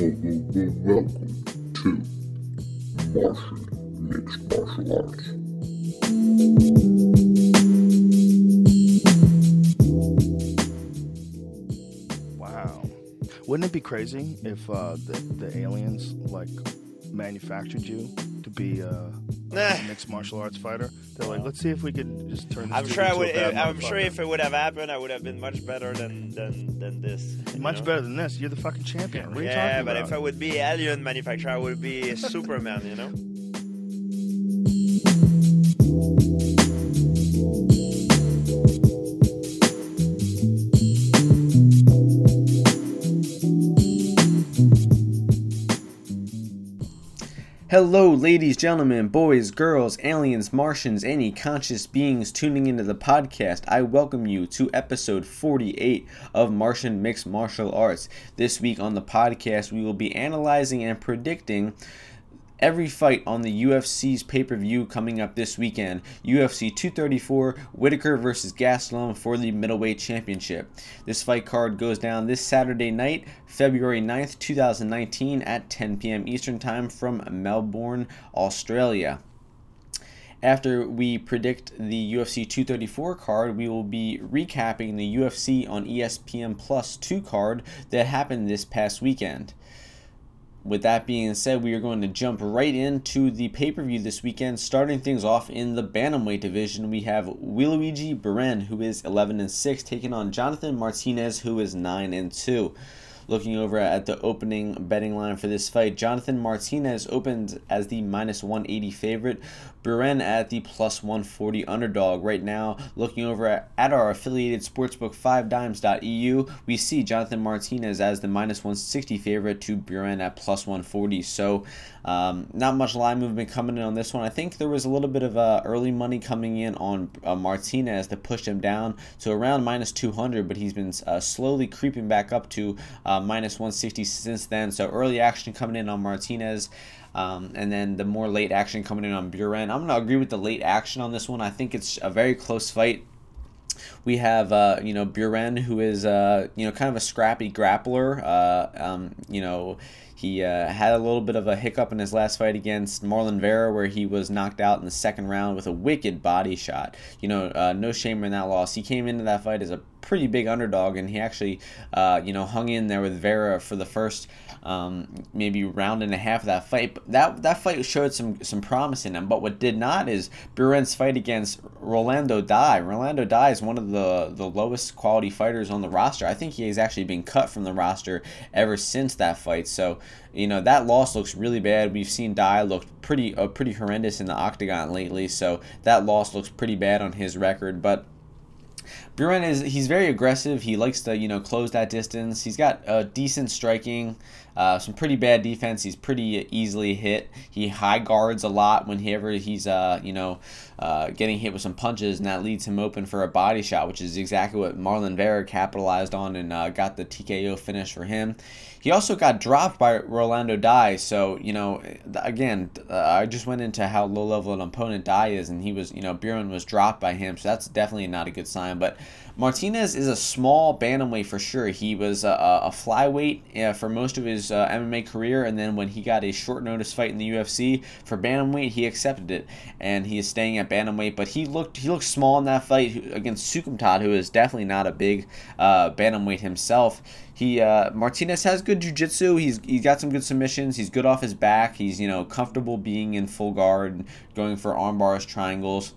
welcome to Martian Mixed Martial Arts. Wow. Wouldn't it be crazy if uh, the, the aliens like manufactured you to be uh, a mixed martial arts fighter? They're like, let's see if we could just turn. This I'm sure I would. bad I'm sure if it would have happened, I would have been much better than than than this. much know? better than this. You're the fucking champion. What are you Yeah, talking but about? if I would be alien manufacturer, I would be Superman. You know. Hello, ladies, gentlemen, boys, girls, aliens, Martians, any conscious beings tuning into the podcast. I welcome you to episode 48 of Martian Mixed Martial Arts. This week on the podcast, we will be analyzing and predicting every fight on the UFC's pay per view coming up this weekend. UFC 234 Whittaker versus Gastelum for the middleweight championship. This fight card goes down this Saturday night, February 9th, 2019, at 10 p.m. Eastern Time from Melbourne, Australia. After we predict the UFC 234 card, we will be recapping the UFC on ESPN Plus 2 card that happened this past weekend with that being said, we are going to jump right into the pay per view this weekend. Starting things off in the bantamweight division, we have Luigi Buren, who is 11 and 6, taking on Jonathan Martinez, who is 9 and 2. Looking over at the opening betting line for this fight, Jonathan Martinez opened as the minus 180 favorite. Buren at the plus 140 underdog. Right now, looking over at, our affiliated sportsbook 5dimes.eu, we see Jonathan Martinez as the minus 160 favorite to Buren at plus 140. So, um, not much line movement coming in on this one. I think there was a little bit of uh, early money coming in on uh, Martinez that pushed him down to around minus 200, but he's been uh, slowly creeping back up to uh, minus 160 since then. So, early action coming in on Martinez. Um, and then the more late action coming in on Buren. I'm going to agree with the late action on this one. I think it's a very close fight. We have, uh, you know, Buren, who is, uh, you know, kind of a scrappy grappler. Uh, um, you know, he uh, had a little bit of a hiccup in his last fight against Marlon Vera, where he was knocked out in the second round with a wicked body shot. You know, uh, no shame in that loss. He came into that fight as a pretty big underdog, and he actually, uh, you know, hung in there with Vera for the first um, maybe round and a half of that fight. But that that fight showed some some promise in him. But what did not is Buren's fight against Rolando Dy. Rolando Dy is one of the the lowest quality fighters on the roster. I think he has actually been cut from the roster ever since that fight. So you know that loss looks really bad. We've seen Dy look pretty uh, pretty horrendous in the octagon lately. So that loss looks pretty bad on his record. But Buren is he's very aggressive. He likes to you know close that distance. He's got uh, decent striking, uh, some pretty bad defense. He's pretty easily hit. He high guards a lot whenever he's uh you know uh, getting hit with some punches, and that leads him open for a body shot, which is exactly what Marlon Vera capitalized on and uh, got the TKO finish for him. He also got dropped by Rolando Dy, so you know, again, uh, I just went into how low level an opponent Dy is, and he was, you know, Buren was dropped by him, so that's definitely not a good sign. But Martinez is a small bantamweight for sure. He was a, a flyweight for most of his uh, MMA career, and then when he got a short notice fight in the UFC for bantamweight, he accepted it, and he is staying at bantamweight. But he looked he looked small in that fight against Soukhamthath, who is definitely not a big uh, bantamweight himself. He uh, Martinez has good jiu-jitsu. He's he's got some good submissions. He's good off his back. He's you know comfortable being in full guard, going for arm bars, triangles.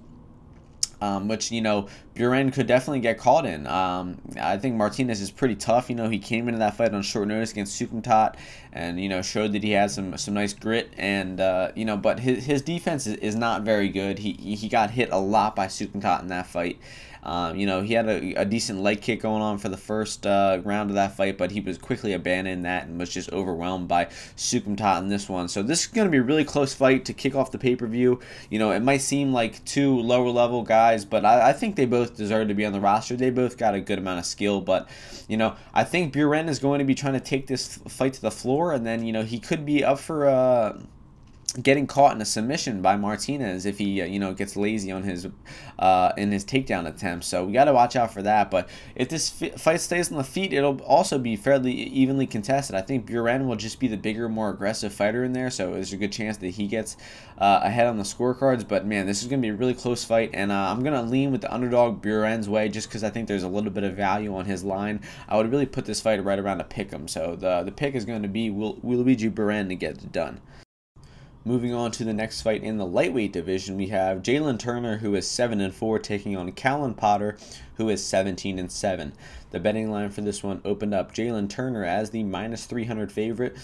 Um, which you know Buren could definitely get caught in. Um, I think Martinez is pretty tough. You know he came into that fight on short notice against Soukhamthath, and you know showed that he had some some nice grit and uh, you know but his, his defense is, is not very good. He he got hit a lot by Soukhamthath in that fight. Um, you know, he had a, a decent leg kick going on for the first uh, round of that fight, but he was quickly abandoned that and was just overwhelmed by Soukhamthath in this one. So this is going to be a really close fight to kick off the pay per view. You know, it might seem like two lower level guys, but I, I think they both deserve to be on the roster. They both got a good amount of skill, but you know, I think Buren is going to be trying to take this fight to the floor, and then you know he could be up for. Uh, getting caught in a submission by Martinez if he uh, you know gets lazy on his uh, in his takedown attempt. So we got to watch out for that. But if this fight stays on the feet, it'll also be fairly evenly contested. I think Buren will just be the bigger, more aggressive fighter in there. So there's a good chance that he gets uh, ahead on the scorecards. But man, this is going to be a really close fight, and uh, I'm going to lean with the underdog Buren's way just because I think there's a little bit of value on his line. I would really put this fight right around a pick him. So the the pick is going to be Will, Luigi Buren to get it done. Moving on to the next fight in the lightweight division, we have Jalin Turner, who is seven and four, taking on Callan Potter, who is 17 and seven. The betting line for this one opened up Jalin Turner as the minus 300 favorite.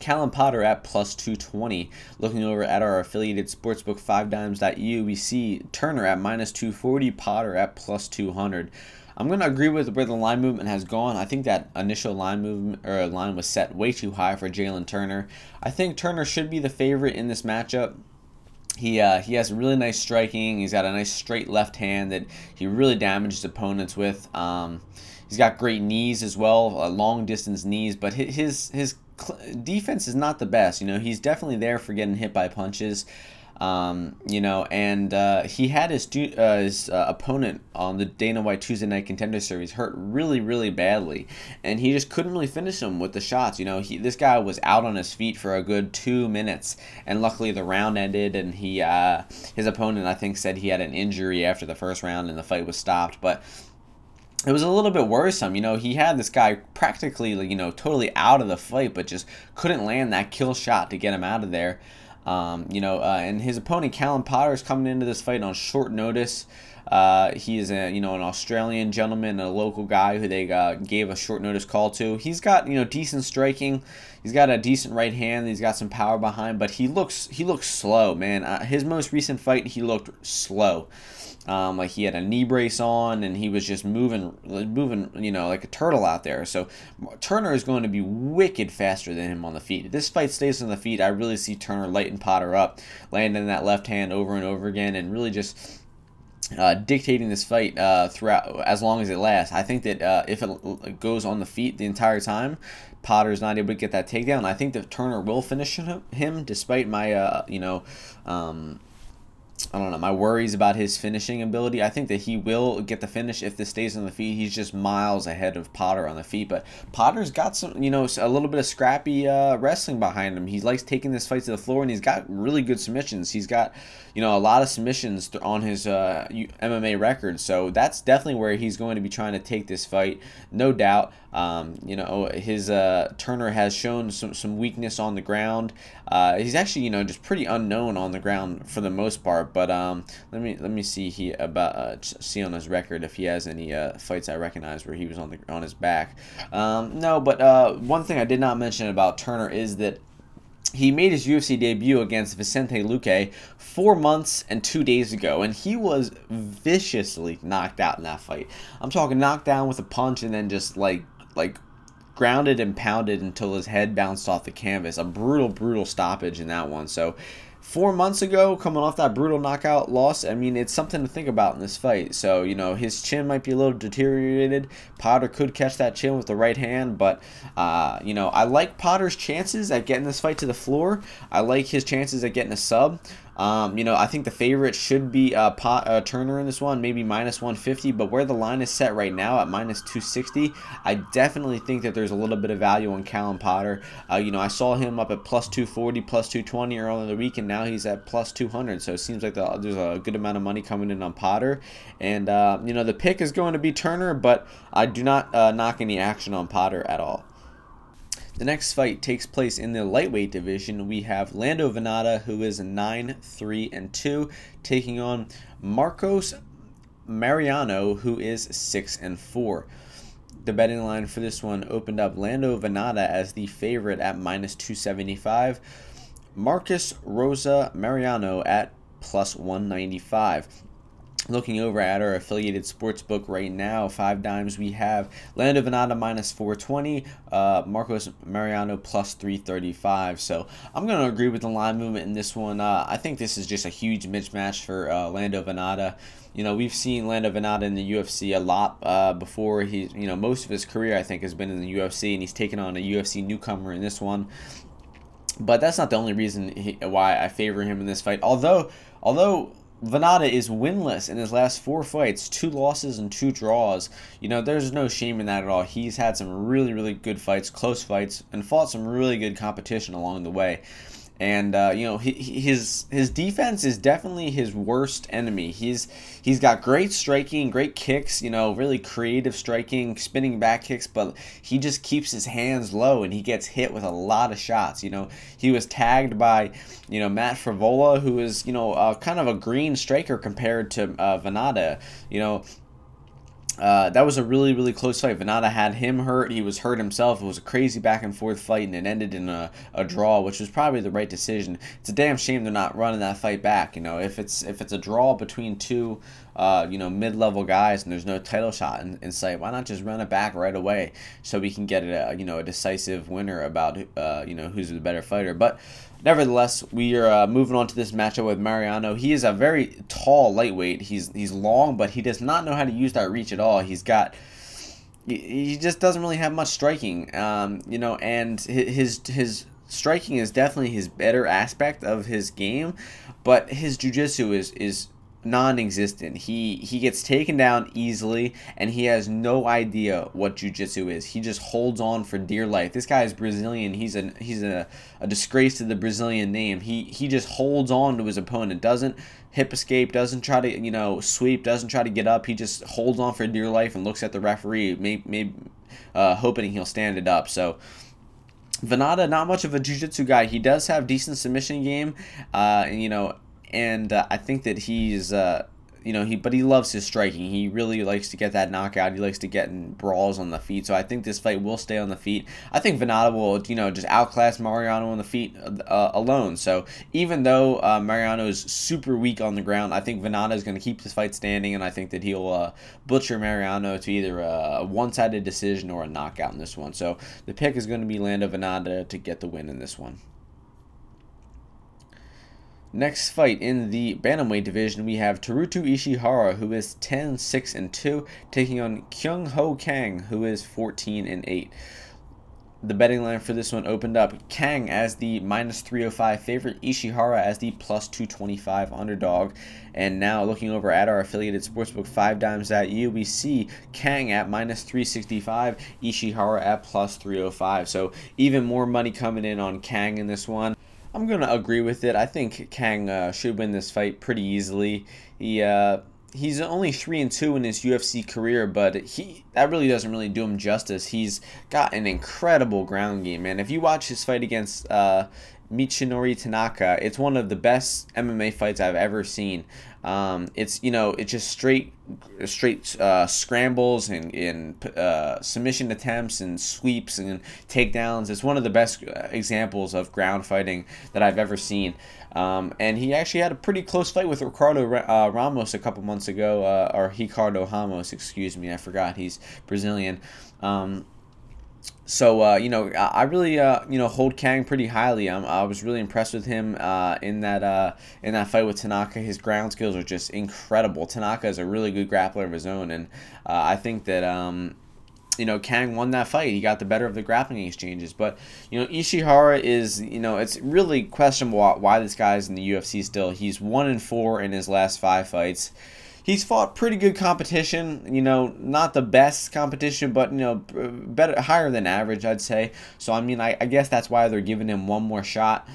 Callan Potter at plus 220. Looking over at our affiliated sportsbook 5dimes.eu, we see Turner at minus 240, Potter at plus 200. I'm going to agree with where the line movement has gone. I think that initial line movement or line was set way too high for Jalin Turner. I think Turner should be the favorite in this matchup. He uh, he has really nice striking. He's got a nice straight left hand that he really damages opponents with. Um, he's got great knees as well, uh, long distance knees. But his his defense is not the best. You know, he's definitely there for getting hit by punches. Um, you know, and uh, he had his uh, his uh, opponent on the Dana White Tuesday Night Contender Series hurt really, really badly, and he just couldn't really finish him with the shots. You know, he this guy was out on his feet for a good two minutes, and luckily the round ended, and he uh, his opponent I think said he had an injury after the first round, and the fight was stopped, but it was a little bit worrisome. You know, he had this guy practically, you know, totally out of the fight, but just couldn't land that kill shot to get him out of there. Um, you know, uh, and his opponent Callan Potter is coming into this fight on short notice. Uh, he is a you know an Australian gentleman, a local guy who they uh, gave a short notice call to. He's got you know decent striking. He's got a decent right hand. He's got some power behind, but he looks he looks slow, man. Uh, his most recent fight, he looked slow. Um, like he had a knee brace on and he was just moving, moving, you know, like a turtle out there. So Turner is going to be wicked faster than him on the feet. If this fight stays on the feet, I really see Turner lighting Potter up, landing that left hand over and over again, and really just uh, dictating this fight uh, throughout as long as it lasts. I think that uh, if it goes on the feet the entire time, Potter's not able to get that takedown. I think that Turner will finish him, despite my uh, you know. Um, I don't know, my worries about his finishing ability. I think that he will get the finish if this stays on the feet. He's just miles ahead of Potter on the feet. But Potter's got some, you know, a little bit of scrappy uh, wrestling behind him. He likes taking this fight to the floor, and he's got really good submissions. He's got, you know, a lot of submissions on his uh, MMA record. So that's definitely where he's going to be trying to take this fight, no doubt. Um, you know, his uh, Turner has shown some, some weakness on the ground. Uh, he's actually, you know, just pretty unknown on the ground for the most part. But um, let me let me see he about uh, see on his record if he has any uh, fights I recognize where he was on the on his back. Um, no, but uh, one thing I did not mention about Turner is that he made his UFC debut against Vicente Luque four months and two days ago, and he was viciously knocked out in that fight. I'm talking knocked down with a punch and then just like like grounded and pounded until his head bounced off the canvas. A brutal, brutal stoppage in that one. So four months ago, coming off that brutal knockout loss, I mean, it's something to think about in this fight. So, you know, his chin might be a little deteriorated. Potter could catch that chin with the right hand, but, uh, you know, I like Potter's chances at getting this fight to the floor. I like his chances at getting a sub. Um, you know, I think the favorite should be uh, Pot, uh, Turner in this one, maybe minus 150. But where the line is set right now at minus 260, I definitely think that there's a little bit of value on Callan Potter. Uh, you know, I saw him up at plus 240, plus 220 earlier in the week, and now he's at plus 200. So it seems like the, there's a good amount of money coming in on Potter. And, uh, you know, the pick is going to be Turner, but I do not uh, knock any action on Potter at all. The next fight takes place in the lightweight division. We have Lando Vannata, who is 9 3 and 2, taking on Marcos Mariano, who is 6 and 4. The betting line for this one opened up Lando Vannata as the favorite at minus 275, Marcos Rosa Mariano at plus 195 looking over at our affiliated sports book right now five dimes we have. Lando Vannata minus 420 uh, marcos mariano plus 335 so i'm going to agree with the line movement in this one. Uh, i think this is just a huge mismatch for uh, lando Vannata you know we've seen lando Vannata in the ufc a lot uh, before he's you know most of his career i think has been in the ufc and he's taken on a ufc newcomer in this one. But that's not the only reason he, why I favor him in this fight. Although, although Vannata is winless in his last four fights, two losses and two draws. You know, there's no shame in that at all. He's had some really, really good fights, close fights, and fought some really good competition along the way and uh, you know his his defense is definitely his worst enemy. He's he's got great striking, great kicks, you know, really creative striking, spinning back kicks, but he just keeps his hands low and he gets hit with a lot of shots. You know, he was tagged by you know Matt Frevola, who is you know uh, kind of a green striker compared to uh, Vannata. You know, uh, that was a really, really close fight. Vannata had him hurt. He was hurt himself. It was a crazy back and forth fight, and it ended in a, a draw, which was probably the right decision. It's a damn shame they're not running that fight back. You know, if it's if it's a draw between two, uh, you know, mid level guys, and there's no title shot in, in sight, why not just run it back right away so we can get a you know a decisive winner about uh, you know who's the better fighter. But Nevertheless, we are uh, moving on to this matchup with Mariano. He is a very tall lightweight. He's he's long, but he does not know how to use that reach at all. He's got he just doesn't really have much striking, um, you know, and his his striking is definitely his better aspect of his game, but his jujitsu is is non-existent. He he gets taken down easily and he has no idea what jiu-jitsu is. He just holds on for dear life. This guy is Brazilian. He's a he's a, a disgrace to the Brazilian name. He he just holds on to his opponent. Doesn't hip escape, doesn't try to, you know, sweep, doesn't try to get up. He just holds on for dear life and looks at the referee, maybe, maybe uh, hoping he'll stand it up. So Vannata, not much of a jiu-jitsu guy. He does have decent submission game, uh, and you know, and uh, I think that he's uh, you know he but he loves his striking. He really likes to get that knockout. He likes to get in brawls on the feet. So I think this fight will stay on the feet. I think Vannata will you know just outclass Mariano on the feet uh, alone. So even though uh, Mariano is super weak on the ground, I think Vannata is going to keep this fight standing, and I think that he'll uh, butcher Mariano to either a one-sided decision or a knockout in this one. So the pick is going to be Lando Vannata to get the win in this one. Next fight in the bantamweight division, we have Teruto Ishihara, who is 10 6 and 2, taking on Kyung Ho Kang, who is 14 and 8. The betting line for this one opened up Kang as the minus 305 favorite, Ishihara as the plus 225 underdog. And now looking over at our affiliated sportsbook 5dimes.eu, we see Kang at minus 365, Ishihara at plus 305. So even more money coming in on Kang in this one. I'm to agree with it. I think Kang uh, should win this fight pretty easily. He uh, he's only three and two in his UFC career, but he that really doesn't really do him justice. He's got an incredible ground game, man. If you watch his fight against uh, Michinori Tanaka, it's one of the best MMA fights I've ever seen. Um, it's you know it's just straight straight uh, scrambles and, and uh, submission attempts and sweeps and takedowns. It's one of the best uh, examples of ground fighting that I've ever seen. Um, and he actually had a pretty close fight with Ricardo uh, Ramos a couple months ago, uh, or Ricardo Ramos, excuse me, I forgot he's Brazilian. Um, so uh, you know, I really uh, you know hold Kang pretty highly. I'm, I was really impressed with him uh, in that uh, in that fight with Tanaka. His ground skills are just incredible. Tanaka is a really good grappler of his own, and uh, I think that um, you know Kang won that fight. He got the better of the grappling exchanges. But you know Ishihara is you know it's really questionable why this guy's in the UFC still. He's one in four in his last five fights he's fought pretty good competition. You know, not the best competition, but you know, better, higher than average, I'd say. So I mean, I, I guess that's why they're giving him one more shot.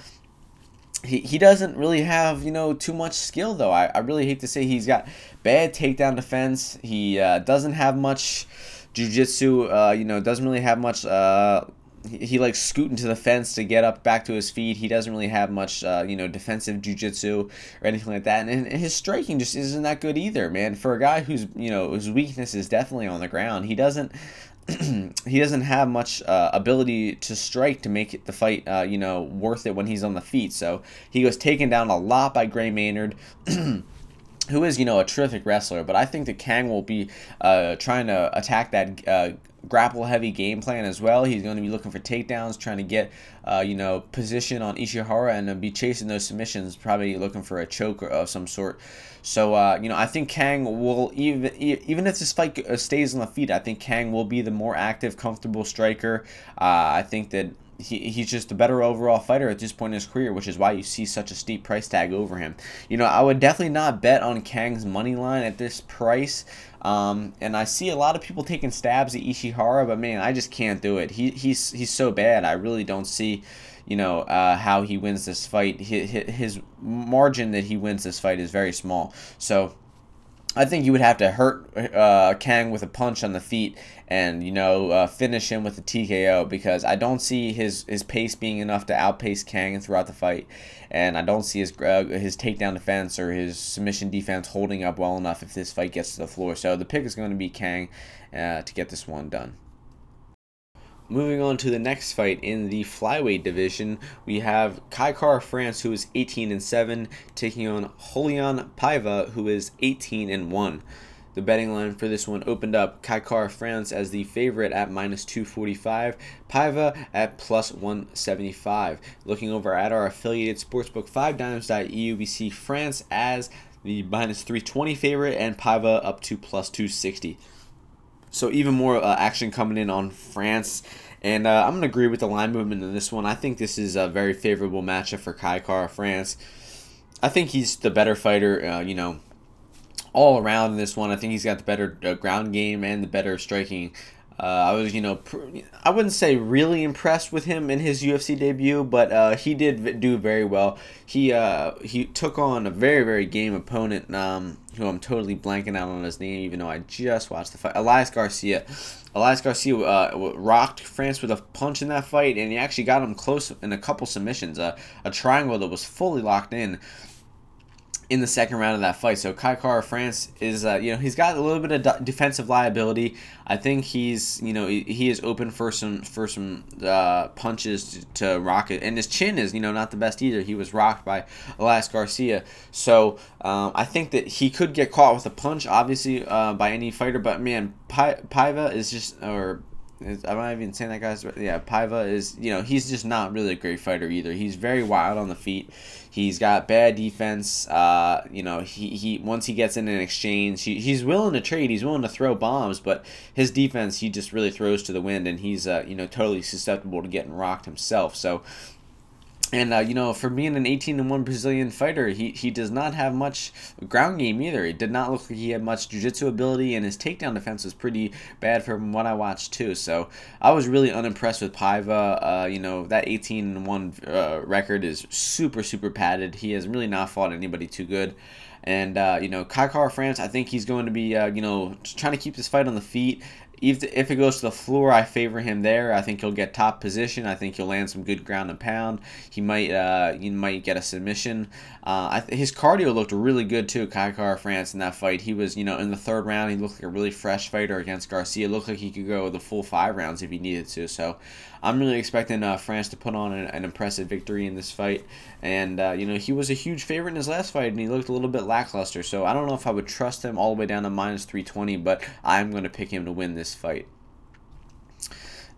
He, he doesn't really have you know too much skill though. I, I really hate to say he's got bad takedown defense. He uh, doesn't have much jujitsu. Uh, you know, doesn't really have much uh, he, he likes scooting to the fence to get up back to his feet. He doesn't really have much, uh, you know, defensive jujitsu or anything like that. And, and his striking just isn't that good either, man. For a guy who's, you know, whose weakness is definitely on the ground, he doesn't. he doesn't have much uh, ability to strike to make the fight, uh, you know, worth it when he's on the feet. So he was taken down a lot by Gray Maynard. who is you know a terrific wrestler, but I think that Kang will be uh, trying to attack that uh, grapple heavy game plan as well. He's going to be looking for takedowns, trying to get uh, you know position on Ishihara and uh, be chasing those submissions, probably looking for a choke of some sort. So uh, you know I think Kang will even even if this fight uh, stays on the feet, I think Kang will be the more active, comfortable striker. Uh, I think that he, he's just a better overall fighter at this point in his career, which is why you see such a steep price tag over him. You know, I would definitely not bet on Kang's money line at this price. Um, and I see a lot of people taking stabs at Ishihara, but man, I just can't do it. He, he's he's so bad. I really don't see, you know, uh, how he wins this fight. His, his margin that he wins this fight is very small. So I think you would have to hurt uh, Kang with a punch on the feet and you know uh, finish him with a TKO because I don't see his his pace being enough to outpace Kang throughout the fight, and I don't see his uh, his takedown defense or his submission defense holding up well enough if this fight gets to the floor. So the pick is going to be Kang uh, to get this one done. Moving on to the next fight in the flyweight division, we have Kai Kara-France, who is 18 and 7, taking on Raulian Paiva, who is 18 and 1. The betting line for this one opened up Kai Kara-France as the favorite at minus 245, Paiva at plus 175. Looking over at our affiliated sportsbook 5dimes.eu, we see France as the minus 320 favorite and Paiva up to plus 260. So even more uh, action coming in on France. And uh, I'm going to agree with the line movement in this one. I think this is a very favorable matchup for Kai Kara-France. I think he's the better fighter. Uh, you know, all around in this one. I think he's got the better uh, ground game and the better striking. Uh, I was, you know, pr- I wouldn't say really impressed with him in his UFC debut, but uh, he did do very well. He uh, he took on a very very game opponent, um, who I'm totally blanking out on his name, even though I just watched the fight. Elias Garcia. Elias Garcia uh, rocked France with a punch in that fight, and he actually got him close in a couple submissions. A triangle that was fully locked in in the second round of that fight. So Kai Kara-France is, uh, you know, he's got a little bit of defensive liability. I think he's, you know, he is open for some for some uh, punches to, to rock it, and his chin is, you know, not the best either. He was rocked by Elias Garcia, so um, I think that he could get caught with a punch, obviously, uh, by any fighter. But man, pa- Paiva is just or I'm not even saying that guy's yeah. Paiva is you know he's just not really a great fighter either. He's very wild on the feet. He's got bad defense. Uh, you know he, he once he gets in an exchange, he, he's willing to trade. He's willing to throw bombs, but his defense he just really throws to the wind, and he's uh, you know totally susceptible to getting rocked himself. So and uh, you know, for being an 18 and one Brazilian fighter, he, he does not have much ground game either. It did not look like he had much jiu-jitsu ability, and his takedown defense was pretty bad from what I watched too. So I was really unimpressed with Paiva. Uh, you know, that 18 and one uh, record is super super padded. He has really not fought anybody too good. And uh, you know, Kai Kara-France, I think he's going to be uh, you know trying to keep this fight on the feet if, if it goes to the floor, I favor him there. I think he'll get top position. I think he'll land some good ground and pound. He might uh, he might get a submission. Uh, his cardio looked really good too. Kai Kara-France in that fight, he was you know in the third round, he looked like a really fresh fighter against Garcia. It looked like he could go the full five rounds if he needed to. So I'm really expecting uh, France to put on an, an, impressive victory in this fight. And, uh, you know, he was a huge favorite in his last fight, and he looked a little bit lackluster. So I don't know if I would trust him all the way down to minus 320, but I'm going to pick him to win this fight.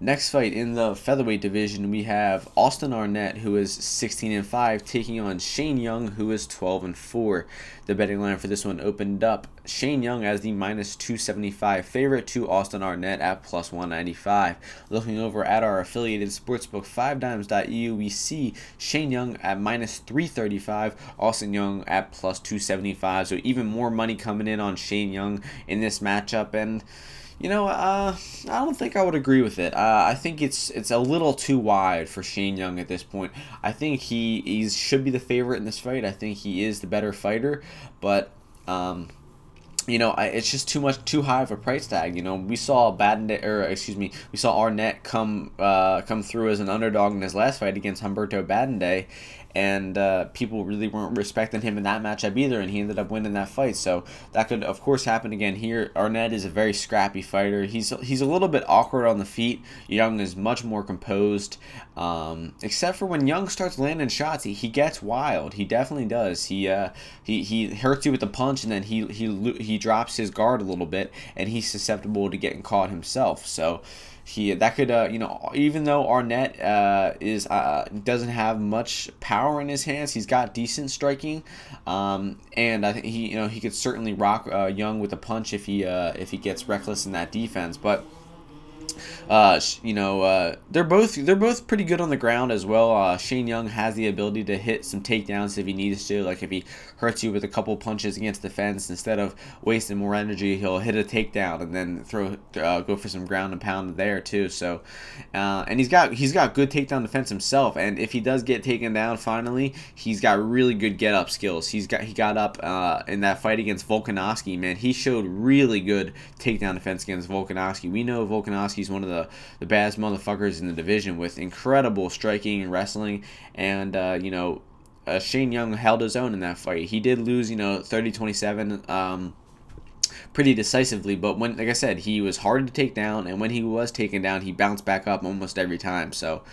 Next fight in the featherweight division, we have Austin Arnett, who is 16 and 5, taking on Shane Young, who is 12 and 4. The betting line for this one opened up Shane Young as the minus 275 favorite to Austin Arnett at plus 195. Looking over at our affiliated sportsbook 5dimes.eu, we see Shane Young at minus 335, Austin Young at plus 275. So even more money coming in on Shane Young in this matchup. And you know, uh, I don't think I would agree with it. Uh, I think it's it's a little too wide for Shane Young at this point. I think he he should be the favorite in this fight. I think he is the better fighter, but um, you know, I, it's just too much, too high of a price tag. You know, we saw Baden, or excuse me, we saw Arnett come uh, come through as an underdog in his last fight against Humberto Bandenay, and uh, people really weren't respecting him in that matchup either, and he ended up winning that fight. So that could, of course, happen again here. Arnett is a very scrappy fighter. He's he's a little bit awkward on the feet. Young is much more composed, um, except for when Young starts landing shots, he, he gets wild. He definitely does. He uh, he he hurts you with the punch, and then he he he drops his guard a little bit, and he's susceptible to getting caught himself. So he that could uh, you know even though Arnett uh, is uh, doesn't have much power in his hands, he's got decent striking, um, and I think he you know he could certainly rock uh, Young with a punch if he uh, if he gets reckless in that defense, but. Uh, you know, uh, they're both they're both pretty good on the ground as well. Uh, Shane Young has the ability to hit some takedowns if he needs to. Like if he hurts you with a couple punches against the fence, instead of wasting more energy, he'll hit a takedown and then throw uh, go for some ground and pound there too. So, uh, and he's got he's got good takedown defense himself. And if he does get taken down finally, he's got really good get up skills. He's got he got up uh, in that fight against Volkanovski. Man, he showed really good takedown defense against Volkanovski. We know Volkanovski's one of the the baddest motherfuckers in the division with incredible striking and wrestling. And, uh, you know, uh, Shane Young held his own in that fight. He did lose, you know, 30 27. Um, pretty decisively. But when, like I said, he was hard to take down, and when he was taken down, he bounced back up almost every time. So,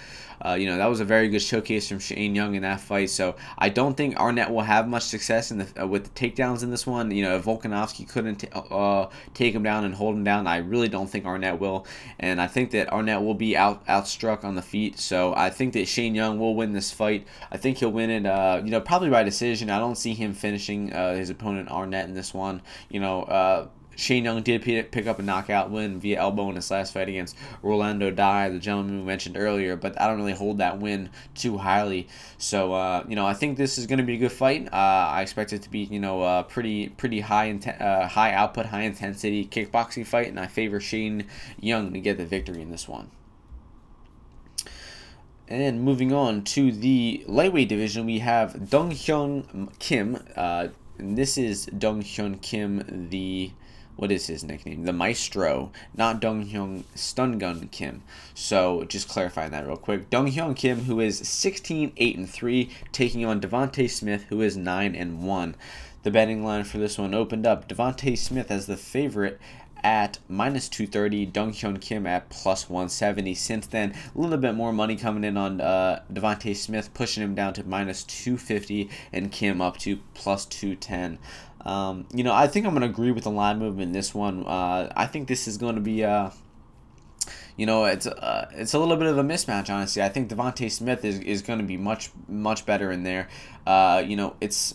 uh, you know, that was a very good showcase from Shane Young in that fight. So I don't think Arnett will have much success in the uh, with the takedowns in this one. You know, if Volkanovski couldn't t- uh, take him down and hold him down, I really don't think Arnett will. And I think that Arnett will be out outstruck on the feet. So I think that Shane Young will win this fight. I think he'll win it. Uh, you know, probably by decision. I don't see him finishing uh, his opponent Arnett in this one. You know. Shane Young did pick up a knockout win via elbow in his last fight against Rolando Dy, the gentleman we mentioned earlier, but I don't really hold that win too highly. So, uh, you know, I think this is going to be a good fight. Uh, I expect it to be, you know, a pretty pretty high inten- uh, high output, high intensity kickboxing fight, and I favor Shane Young to get the victory in this one. And moving on to the lightweight division, we have Dong Hyun Kim. Uh, this is Dong Hyun Kim, the what is his nickname? The Maestro, not Dong Hyun Stun Gun Kim. So just clarifying that real quick. Dong Hyun Kim, who is 16 8 and 3, taking on Devonte Smith, who is 9 and 1. The betting line for this one opened up. Devonte Smith as the favorite at minus 230, Dong Kim at plus 170. Since then, a little bit more money coming in on uh, Devonte Smith, pushing him down to minus 250, and Kim up to plus 210. Um, you know, I think I'm going to agree with the line movement in this one. Uh, I think this is going to be. Uh, you know, it's uh, it's a little bit of a mismatch, honestly. I think Devonte Smith is, is going to be much much better in there. Uh, you know, it's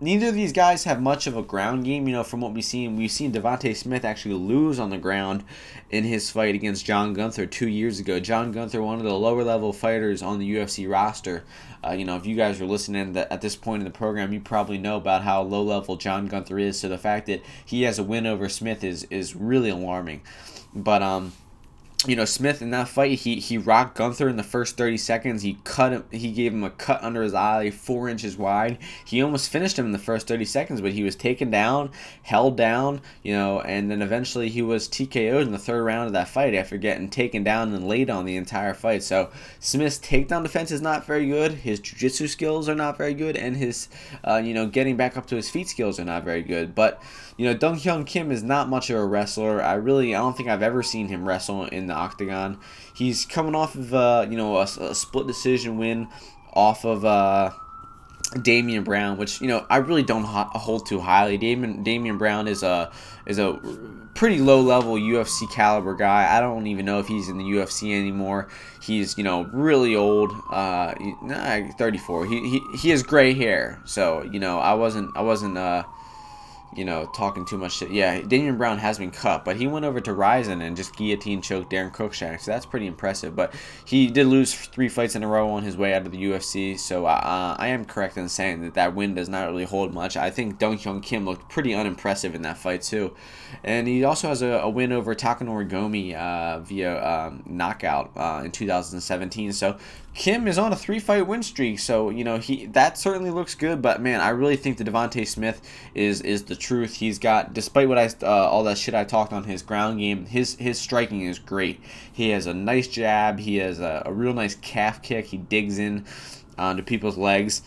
neither of these guys have much of a ground game. You know, from what we've seen, we've seen Devonte Smith actually lose on the ground in his fight against John Gunther two years ago. John Gunther, one of the lower level fighters on the UFC roster. Uh, you know, if you guys are listening at this point in the program, you probably know about how low level John Gunther is. So the fact that he has a win over Smith is is really alarming. But um you know Smith in that fight he he rocked Gunther in the first 30 seconds. He cut him he gave him a cut under his eye four inches wide. He almost finished him in the first 30 seconds but he was taken down held down you know and then eventually he was TKO'd in the third round of that fight after getting taken down and laid on the entire fight. So Smith's takedown defense is not very good. His jiu-jitsu skills are not very good and his uh, you know getting back up to his feet skills are not very good. But you know Dong Hyun Kim is not much of a wrestler I really I don't think I've ever seen him wrestle in the octagon. He's coming off of uh, you know a, a, split decision win off of uh, Damien Brown, which you know I really don't ho- hold too highly. Damien Damien Brown is a is a pretty low level UFC caliber guy. I don't even know if he's in the UFC anymore. He's you know really old, uh, 34. He, he he has gray hair, so you know I wasn't I wasn't uh you know, talking too much shit. Yeah, Damien Brown has been cut, but he went over to Rizin and just guillotine choked Daron Cruickshank, so that's pretty impressive. But he did lose three fights in a row on his way out of the UFC, so uh, I am correct in saying that that win does not really hold much. I think Dong Hyun Kim looked pretty unimpressive in that fight too, and he also has a, a win over Takanori Gomi uh, via um, knockout uh, in 2017. So Kim is on a three fight win streak, so you know he that certainly looks good. But man, I really think the Devonte Smith is is the truth. He's got, despite what I uh, all that shit I talked on his ground game, his his striking is great. He has a nice jab. He has a, a real nice calf kick. He digs in onto people's legs.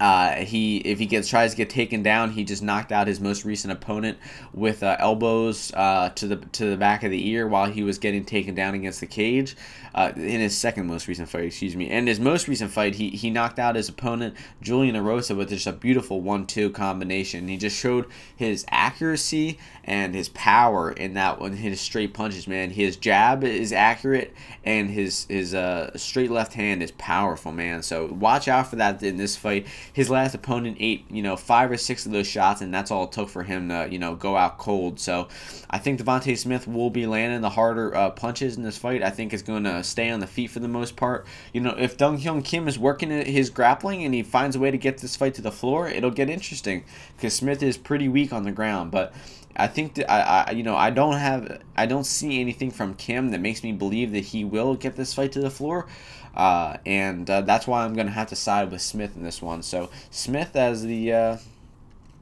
Uh, he if he gets tries to get taken down, he just knocked out his most recent opponent with uh, elbows uh, to the to the back of the ear while he was getting taken down against the cage. Uh, in his second most recent fight, excuse me, and his most recent fight, he he knocked out his opponent Julian Erosa, with just a beautiful one-two combination. He just showed his accuracy and his power in that one. His straight punches, man. His jab is accurate, and his his uh, straight left hand is powerful, man. So watch out for that in this fight his last opponent ate, you know, five or six of those shots, and that's all it took for him to, you know, go out cold. So I think Devonte Smith will be landing the harder uh, punches in this fight. I think it's going to stay on the feet for the most part. You know, if Dong Hyun Kim is working his grappling and he finds a way to get this fight to the floor, it'll get interesting because Smith is pretty weak on the ground. But I think that I, I, you know, I don't have, I don't see anything from Kim that makes me believe that he will get this fight to the floor, uh, and uh, that's why I'm gonna have to side with Smith in this one. So Smith as the, uh,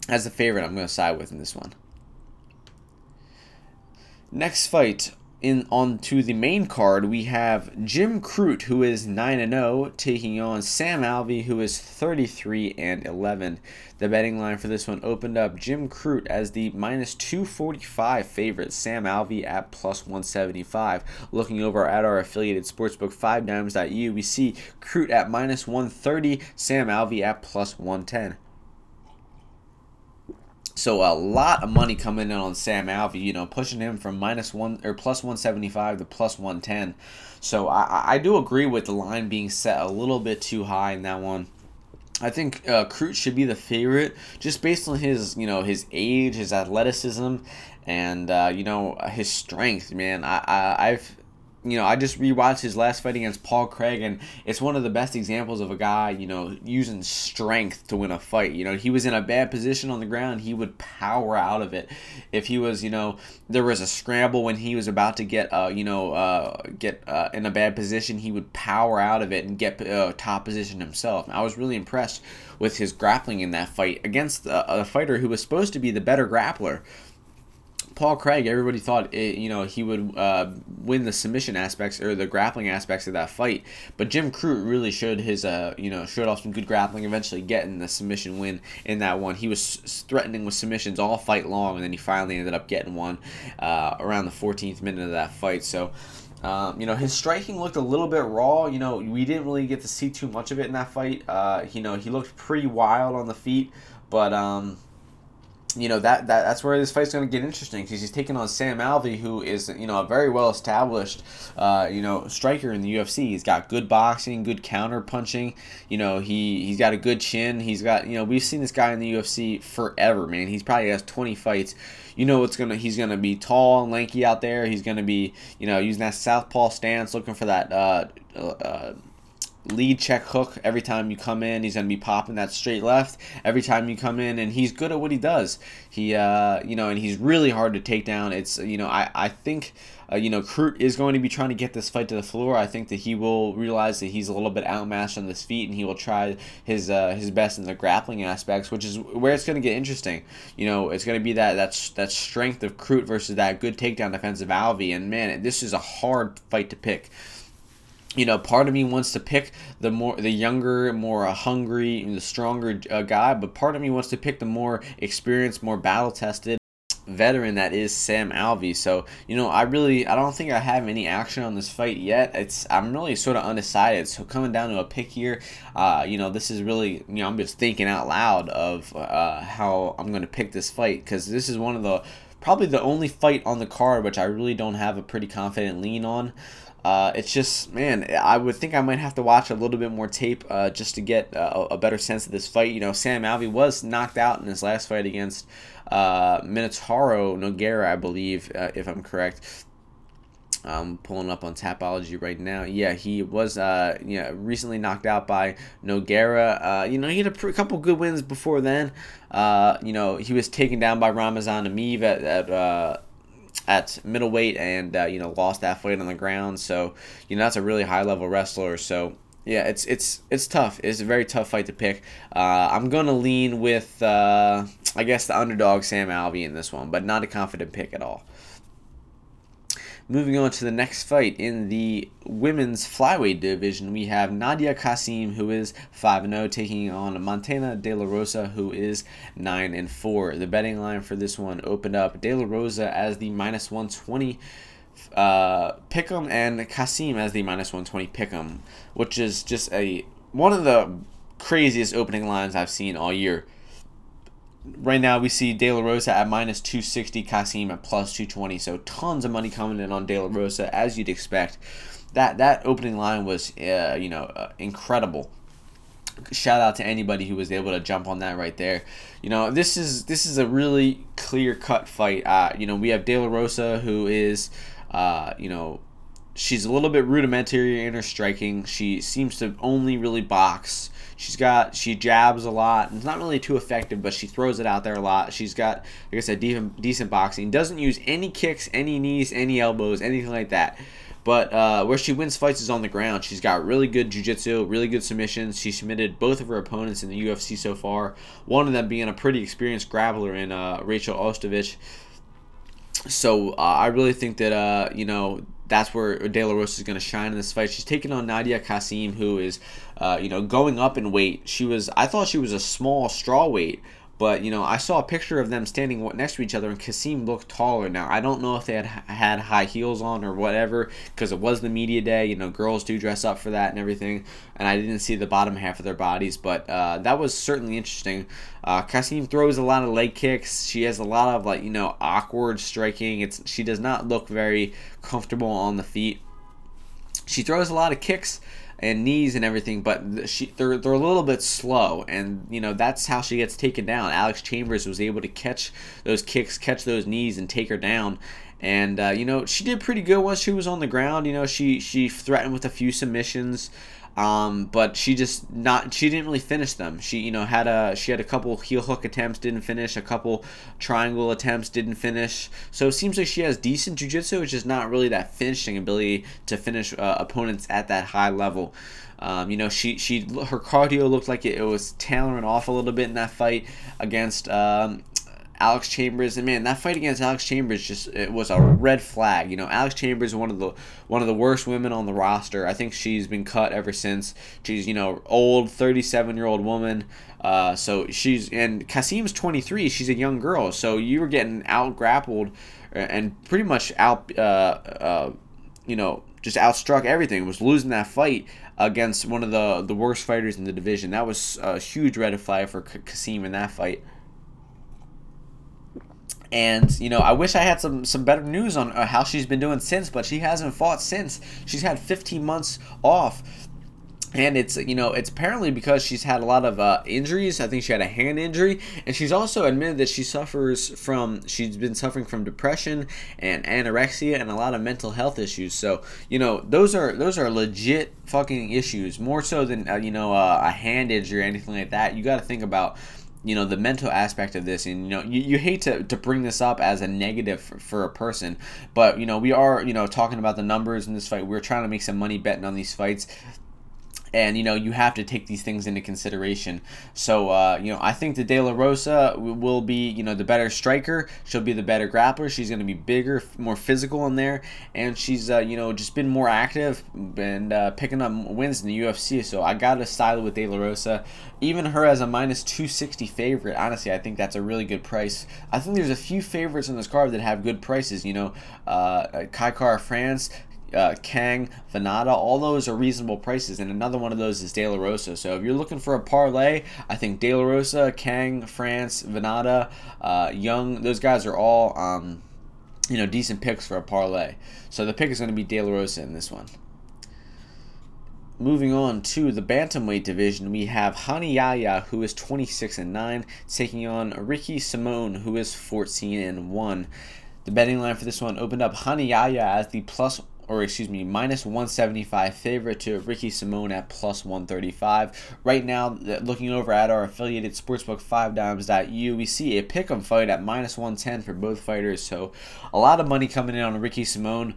as the favorite, I'm gonna side with in this one. Next fight in onto the main card, we have Jim Crute, who is 9 and 0, taking on Sam Alvey, who is 33 and 11. The betting line for this one opened up Jim Crute as the minus 245 favorite, Sam Alvey at plus 175. Looking over at our affiliated sportsbook 5dimes.eu, we see Crute at minus 130, Sam Alvey at plus 110. So a lot of money coming in on Sam Alvey, you know, pushing him from minus one or plus 175 to plus 110. So I, I do agree with the line being set a little bit too high in that one. I think uh, Crute should be the favorite just based on his, you know, his age, his athleticism, and uh, you know his strength. Man, I, I I've you know, I just rewatched his last fight against Paul Craig, and it's one of the best examples of a guy, you know, using strength to win a fight. You know, he was in a bad position on the ground, he would power out of it. If he was, you know, there was a scramble when he was about to get, uh, you know, uh, get uh, in a bad position, he would power out of it and get uh, top position himself. I was really impressed with his grappling in that fight against a, a fighter who was supposed to be the better grappler. Paul Craig, everybody thought it, you know he would uh, win the submission aspects or the grappling aspects of that fight, but Jim Crute really showed his uh, you know showed off some good grappling, eventually getting the submission win in that one. He was threatening with submissions all fight long, and then he finally ended up getting one uh, around the 14th minute of that fight. So. Um, you know his striking looked a little bit raw. You know we didn't really get to see too much of it in that fight. Uh, you know he looked pretty wild on the feet, but um, you know that, that that's where this fight's going to get interesting because he's taking on Sam Alvey, who is you know a very well established uh, you know striker in the UFC. He's got good boxing, good counter punching. You know he he's got a good chin. He's got you know we've seen this guy in the UFC forever, man. He's probably has twenty fights. You know what's gonna he's gonna be tall and lanky out there. He's gonna be you know using that southpaw stance, looking for that. Uh, uh, lead check hook every time you come in. He's going to be popping that straight left every time you come in, and he's good at what he does. He, uh, you know, and he's really hard to take down. It's, you know, I, I think. Uh, you know, Crute is going to be trying to get this fight to the floor. I think that he will realize that he's a little bit outmatched on his feet, and he will try his uh, his best in the grappling aspects, which is where it's going to get interesting. You know, it's going to be that that that strength of Crute versus that good takedown defense of Alvey, and man, this is a hard fight to pick you know, part of me wants to pick the more the younger, more hungry, the stronger uh, guy, but part of me wants to pick the more experienced, more battle tested veteran that is Sam Alvey. So, you know, I really I don't think I have any action on this fight yet. It's I'm really sort of undecided. So coming down to a pick here, uh, you know, this is really you know I'm just thinking out loud of uh, how I'm going to pick this fight because this is one of the probably the only fight on the card which I really don't have a pretty confident lean on. Uh, it's just, man, I would think I might have to watch a little bit more tape uh, just to get uh, a better sense of this fight. You know, Sam Alvey was knocked out in his last fight against uh, Minotauro Nogueira, I believe, uh, if I'm correct. I'm pulling up on Tapology right now. Yeah, he was uh, know, recently knocked out by Nogueira. Uh, you know, he had a pr- couple good wins before then. Uh, you know, he was taken down by Ramazan Emeev at, at uh, at middleweight and uh, you know lost that fight on the ground. So you know that's a really high level wrestler. So yeah, it's it's it's tough. It's a very tough fight to pick. Uh, I'm gonna lean with uh, I guess the underdog Sam Alvey in this one, but not a confident pick at all. Moving on to the next fight in the women's flyweight division, we have Nadia Kassem, who is 5 0, taking on Montana De La Rosa, who is 9 and 4. The betting line for this one opened up De La Rosa as the minus 120 uh, pick'em and Kassem as the minus 120 pick'em, which is just a one of the craziest opening lines I've seen all year right now we see De La Rosa at minus 260, Kassem at plus 220. So tons of money coming in on De La Rosa, as you'd expect. That that opening line was, uh, you know, uh, incredible. shout out to anybody who was able to jump on that right there. You know, this is this is a really clear cut fight. Uh, you know, we have De La Rosa who is, uh, you know, she's a little bit rudimentary in her striking. She seems to only really box. She's got she jabs a lot. It's not really too effective, but she throws it out there a lot. She's got, like I said, decent, decent boxing. Doesn't use any kicks, any knees, any elbows, anything like that. But uh, where she wins fights is on the ground. She's got really good jiu-jitsu, really good submissions. She submitted both of her opponents in the UFC so far. One of them being a pretty experienced grappler in uh, Rachel Ostovich. So uh, I really think that uh, you know that's where De La Rosa is going to shine in this fight. She's taking on Nadia Kassem, who is, uh, you know, going up in weight. She was, I thought she was a small straw weight, but you know, I saw a picture of them standing next to each other, and Kassem looked taller. Now I don't know if they had had high heels on or whatever, because it was the media day. You know, girls do dress up for that and everything, and I didn't see the bottom half of their bodies, but uh, that was certainly interesting. Uh, Kassem throws a lot of leg kicks. She has a lot of like you know awkward striking. It's she does not look very comfortable on the feet. She throws a lot of kicks and knees and everything, but she they're they're a little bit slow, and you know that's how she gets taken down. Alex Chambers was able to catch those kicks, catch those knees, and take her down. And uh, you know she did pretty good once she was on the ground. You know she she threatened with a few submissions. Um, but she just not she didn't really finish them. She you know had a she had a couple heel hook attempts didn't finish, a couple triangle attempts didn't finish. So it seems like she has decent jiu-jitsu, it's just not really that finishing ability to finish uh, opponents at that high level. Um, you know, she she her cardio looked like it, it, was tailoring off a little bit in that fight against um, Alex Chambers, and man, that fight against Alex Chambers just it was a red flag. You know, Alex Chambers is one of the one of the worst women on the roster. I think she's been cut ever since. She's you know old, thirty seven year old woman. Uh, so she's and Kassem's twenty three. She's a young girl. So you were getting out grappled and pretty much out. Uh, uh, you know, just outstruck everything. Was losing that fight against one of the the worst fighters in the division. That was a huge red flag for Kassem in that fight. And you know, I wish I had some some better news on uh, how she's been doing since, but she hasn't fought since. She's had 15 months off. And it's you know it's apparently because she's had a lot of uh, injuries. I think she had a hand injury, and she's also admitted that she suffers from she's been suffering from depression and anorexia and a lot of mental health issues. So you know those are those are legit fucking issues, more so than uh, you know uh, a hand injury or anything like that. You got to think about you know the mental aspect of this and you know you, you hate to, to bring this up as a negative for, for, a person but you know we are you know talking about the numbers in this fight. We're trying to make some money betting on these fights and you know you have to take these things into consideration. So uh, you know I think the De La Rosa will be you know the better striker. She'll be the better grappler. She's going to be bigger, more physical in there, and she's uh, you know just been more active and uh, picking up wins in the UFC. So I got to style with De La Rosa. Even her as a minus 260 favorite, honestly, I think that's a really good price. I think there's a few favorites in this card that have good prices. You know, uh, Kai Kara-France uh, Kang, Vannata, all those are reasonable prices, and another one of those is De La Rosa. So if you're looking for a parlay, I think De La Rosa, Kang, France, Vannata, uh, Young, those guys are all um, you know decent picks for a parlay. So the pick is going to be De La Rosa in this one. Moving on to the bantamweight division, we have Rani Yahya, who is 26 and 9, taking on Ricky Simone, who is 14 and 1. The betting line for this one opened up Rani Yahya as the plus or excuse me, minus 175 favorite to Ricky Simone at plus 135. Right now, looking over at our affiliated sportsbook 5dimes.eu, we see a pick pick'em fight at minus 110 for both fighters. So a lot of money coming in on Ricky Simone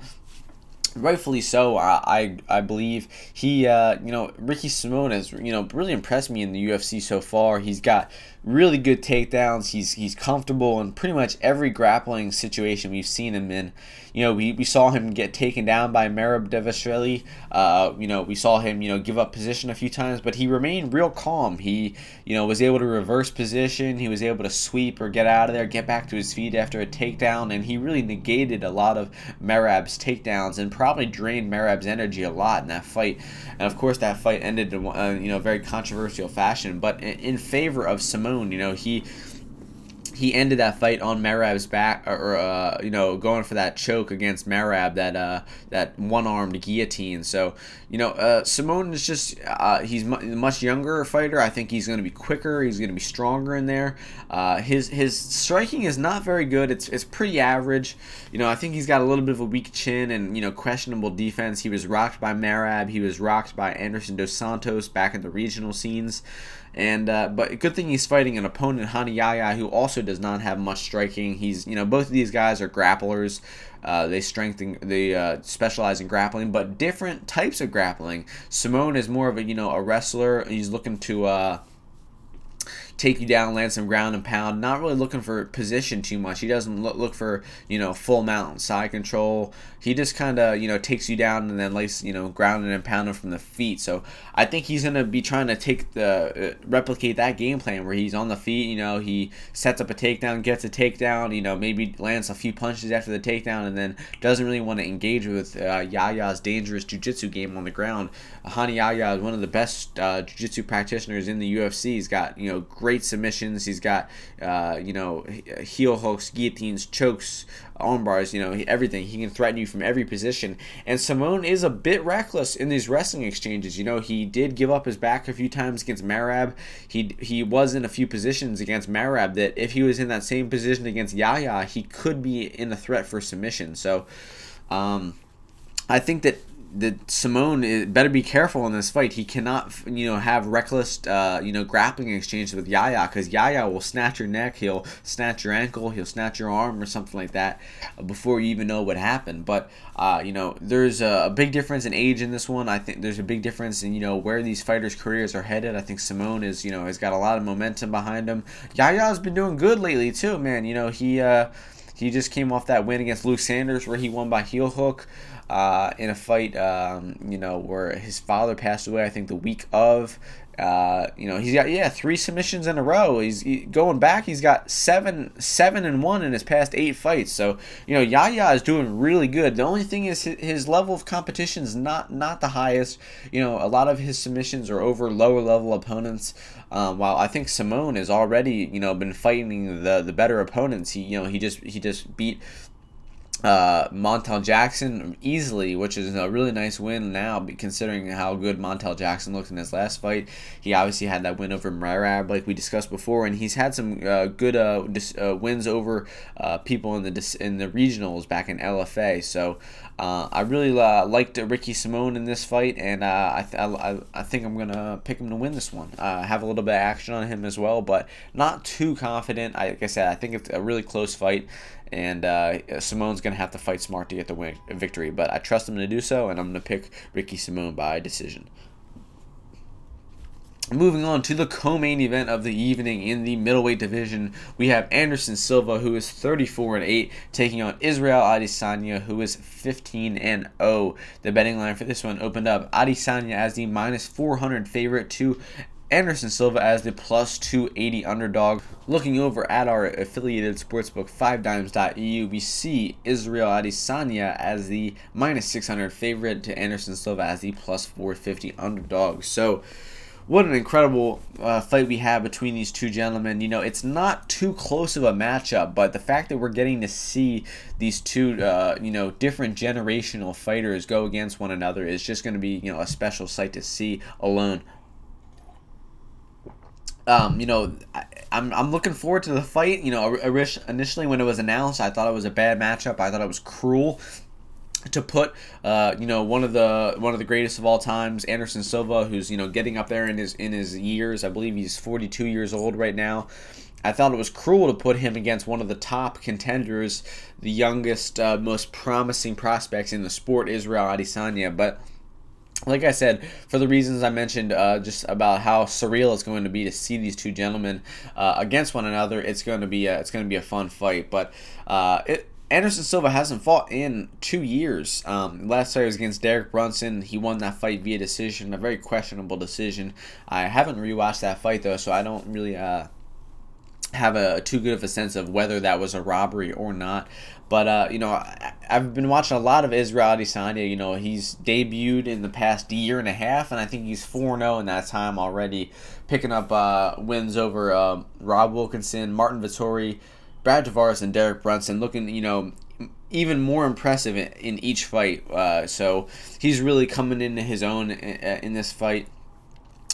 rightfully so. I I, I believe he, uh, you know, Ricky Simone has you know really impressed me in the UFC so far. He's got really good takedowns. He's he's comfortable in pretty much every grappling situation we've seen him in. You know, we, we saw him get taken down by Merab Dvalishvili. Uh, you know, we saw him you know give up position a few times, but he remained real calm. He you know was able to reverse position. He was able to sweep or get out of there, get back to his feet after a takedown, and he really negated a lot of Merab's takedowns and probably drained Merab's energy a lot in that fight. And of course, that fight ended in uh, you know very controversial fashion, but in, in favor of Simone you know, he he ended that fight on Merab's back, or uh, you know, going for that choke against Merab, that uh, that one-armed guillotine. So, you know, uh, Simone is just uh, he's mu- much younger fighter. I think he's going to be quicker. He's going to be stronger in there. Uh, his his striking is not very good. It's it's pretty average. You know, I think he's got a little bit of a weak chin and you know questionable defense. He was rocked by Merab. He was rocked by Anderson dos Santos back in the regional scenes. And uh, but good thing he's fighting an opponent, Rani Yahya, who also does not have much striking. He's you know both of these guys are grapplers. Uh, they strengthen they uh, specialize in grappling, but different types of grappling. Simone is more of a you know a wrestler. He's looking to uh, take you down, land some ground and pound. Not really looking for position too much. He doesn't look, look for you know full mount side control. He just kind of you know takes you down and then lays you know grounding and pounding from the feet. So I think he's gonna be trying to take the uh, replicate that game plan where he's on the feet. You know he sets up a takedown, gets a takedown. You know maybe lands a few punches after the takedown and then doesn't really want to engage with uh, Yahya's dangerous jiu-jitsu game on the ground. Rani Yahya is one of the best uh, jiu-jitsu practitioners in the UFC. He's got you know great submissions. He's got uh, you know heel hooks, guillotines, chokes, arm bars. You know everything. He can threaten you from every position. And Simone is a bit reckless in these wrestling exchanges. You know he did give up his back a few times against Merab. He he was in a few positions against Merab that if he was in that same position against Yahya, he could be in a threat for submission. So. Um, I think that that Simone is, better be careful in this fight. He cannot, you know, have reckless, uh, you know, grappling exchanges with Yahya because Yahya will snatch your neck, he'll snatch your ankle, he'll snatch your arm or something like that before you even know what happened. But uh, you know, there's a, a, big difference in age in this one. I think there's a big difference in you know where these fighters' careers are headed. I think Simone is, you know, has got a lot of momentum behind him. Yahya's been doing good lately too, man. You know, he. Uh, he just came off that win against Luke Sanders where he won by heel hook uh, in a fight, um, you know, where his father passed away, I think the week of. Uh, you know, he's got yeah three submissions in a row. He's he, going back. He's got seven seven and one in his past eight fights. So you know, Yahya is doing really good. The only thing is his, his level of competition is not not the highest. You know, a lot of his submissions are over lower level opponents. Um, while I think Simone has already you know been fighting the the better opponents. He you know he just he just beat uh, Montel Jackson easily, which is a really nice win now, considering how good Montel Jackson looked in his last fight. He obviously had that win over Merab, like we discussed before, and he's had some uh, good uh, dis- uh, wins over uh, people in the dis- in the regionals back in LFA. So uh, I really liked Ricky Simone in this fight, and I, th- I, I think I'm gonna pick him to win this one. Uh have a little bit of action on him as well, but not too confident. I, like I said, I think it's a really close fight and uh, Simone's gonna have to fight smart to get the win- victory. But I trust him to do so, and I'm gonna pick Ricky Simone by decision. Moving on to the co-main event of the evening in the middleweight division, we have Anderson Silva, who is 34 and 8, taking on Israel Adesanya, who is 15 and 0. The betting line for this one opened up Adesanya as the minus 400 favorite to Anderson Silva as the plus 280 underdog. Looking over at our affiliated sportsbook 5dimes.eu, we see Israel Adesanya as the minus 600 favorite to Anderson Silva as the plus 450 underdog. So, what an incredible uh, fight we have between these two gentlemen. You know, it's not too close of a matchup, but the fact that we're getting to see these two, uh, you know, different generational fighters go against one another is just going to be, you know, a special sight to see alone um, you know, I, am I'm, I'm looking forward to the fight. You know, initially when it was announced, I thought it was a bad matchup. I thought it was cruel to put, uh, you know, one of the one of the greatest of all times, Anderson Silva, who's you know getting up there in his in his years. I believe he's 42 years old right now. I thought it was cruel to put him against one of the top contenders, the youngest, uh, most promising prospects in the sport, Israel Adesanya, but like I said, for the reasons I mentioned, uh, just about how surreal it's going to be to see these two gentlemen uh, against one another, it's going to be a, it's going to be a fun fight. But uh, it, Anderson Silva hasn't fought in two years. Um, last fight was against Derek Brunson. He won that fight via decision, a very questionable decision. I haven't rewatched that fight though, so I don't really uh, have a too good of a sense of whether that was a robbery or not. But uh, you know, I, I've been watching a lot of Israel Adesanya. You know, he's debuted in the past year and a half, and I think he's four zero in that time already, picking up uh, wins over uh, Rob Wilkinson, Martin Vettori, Brad Tavares, and Derek Brunson. Looking, you know, even more impressive in, in each fight. Uh, so he's really coming into his own in, in this fight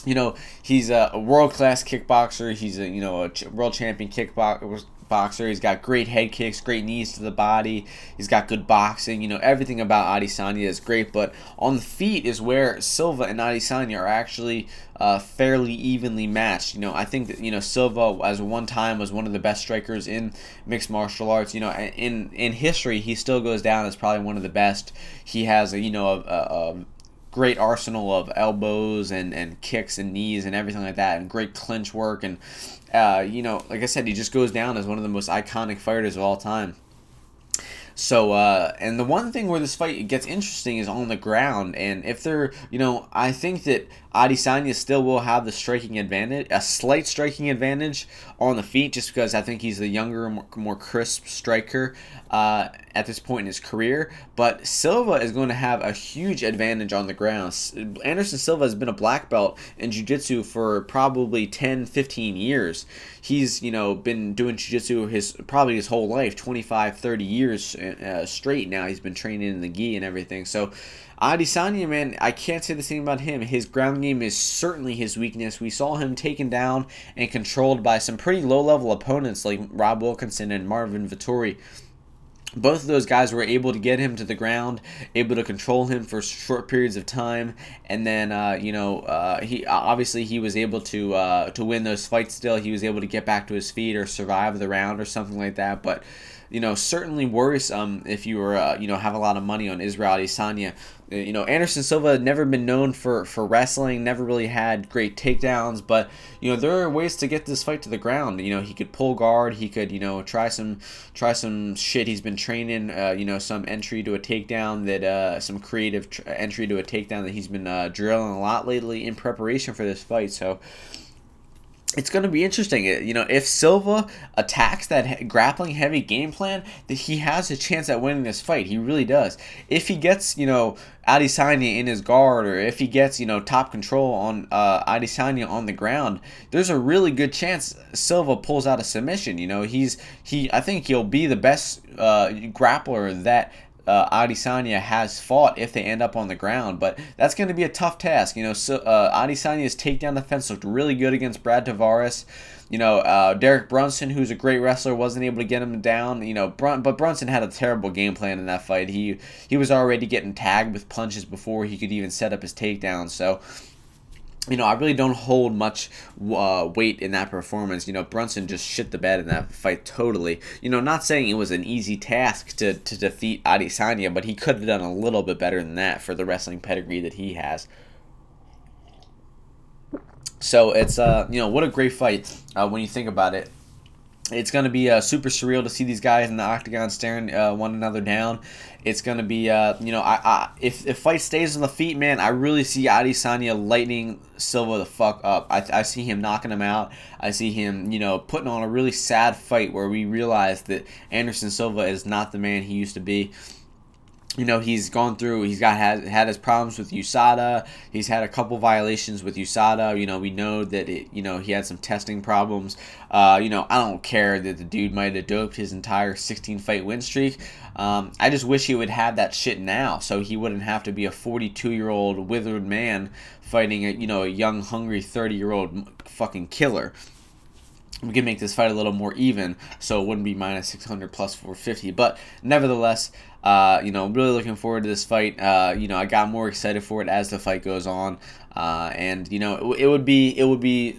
you know he's a, world class kickboxer. He's a you know a world champion kickboxer. Boxer. He's got great head kicks, great knees to the body. He's got good boxing. You know everything about Adesanya is great, but on the feet is where Silva and Adesanya are actually uh, fairly evenly matched. You know I think that you know Silva as one time was one of the best strikers in mixed martial arts. You know in in history he still goes down as probably one of the best. He has a you know a, a, a great arsenal of elbows and, and kicks and knees and everything like that, and great clinch work. And, uh, you know, like I said, he just goes down as one of the most iconic fighters of all time. So, uh, and the one thing where this fight gets interesting is on the ground. And if they're, you know, I think that Adesanya still will have the striking advantage, a slight striking advantage on the feet, just because I think he's the younger, more, more crisp striker uh, at this point in his career. But Silva is going to have a huge advantage on the ground. Anderson Silva has been a black belt in Jiu Jitsu for probably 10, 15 years. He's, you know, been doing Jiu Jitsu his probably his whole life, 25, 30 years uh, straight now. He's been training in the gi and everything. So, Adesanya, man, I can't say the same about him. His ground game is certainly his weakness. We saw him taken down and controlled by some pretty low level opponents like Rob Wilkinson and Marvin Vettori both of those guys were able to get him to the ground, able to control him for short periods of time, and then uh, you know uh, he obviously he was able to uh, to win those fights. Still, he was able to get back to his feet or survive the round or something like that. But you know, certainly worrisome if you were, uh, you know, have a lot of money on Israel Adesanya. Uh, you know, Anderson Silva had never been known for, for wrestling, never really had great takedowns, but, you know, there are ways to get this fight to the ground. You know, he could pull guard, he could, you know, try some try some shit he's been training, uh, you know, some entry to a takedown that, uh, some creative tr- entry to a takedown that he's been uh, drilling a lot lately in preparation for this fight. So, it's going to be interesting. You know, if Silva attacks that grappling heavy game plan, that he has a chance at winning this fight. He really does. If he gets, you know, Adesanya in his guard, or if he gets, you know, top control on uh, Adesanya on the ground, there's a really good chance Silva pulls out a submission. You know, he's he. I think he'll be the best uh, grappler that uh, Adesanya has fought if they end up on the ground. But that's going to be a tough task. You know, so, uh, Adesanya's takedown defense looked really good against Brad Tavares. You know, uh, Derek Brunson, who's a great wrestler, wasn't able to get him down. You know, Brun- but Brunson had a terrible game plan in that fight. He he was already getting tagged with punches before he could even set up his takedown. So you know, I really don't hold much uh, weight in that performance. You know, Brunson just shit the bed in that fight totally. You know, not saying it was an easy task to, to defeat Adesanya, but he could have done a little bit better than that for the wrestling pedigree that he has. So it's uh you know what a great fight uh, when you think about it it's going to be uh, super surreal to see these guys in the octagon staring uh, one another down. It's going to be, uh, you know, I, I, if if fight stays on the feet, man, I really see Adesanya lightning Silva the fuck up. I, I see him knocking him out. I see him, you know, putting on a really sad fight where we realize that Anderson Silva is not the man he used to be you know he's gone through he's got had, had his problems with USADA. He's had a couple violations with USADA. You know we know that it you know he had some testing problems. Uh, you know I don't care that the dude might have doped his entire 16 fight win streak. Um, I just wish he would have that shit now so he wouldn't have to be a 42 year old withered man fighting a you know a young hungry 30 year old fucking killer. We can make this fight a little more even so it wouldn't be minus 600 plus 450 but nevertheless uh, you know I'm really looking forward to this fight. Uh, you know i got more excited for it as the fight goes on. Uh, and you know it, it would be it would be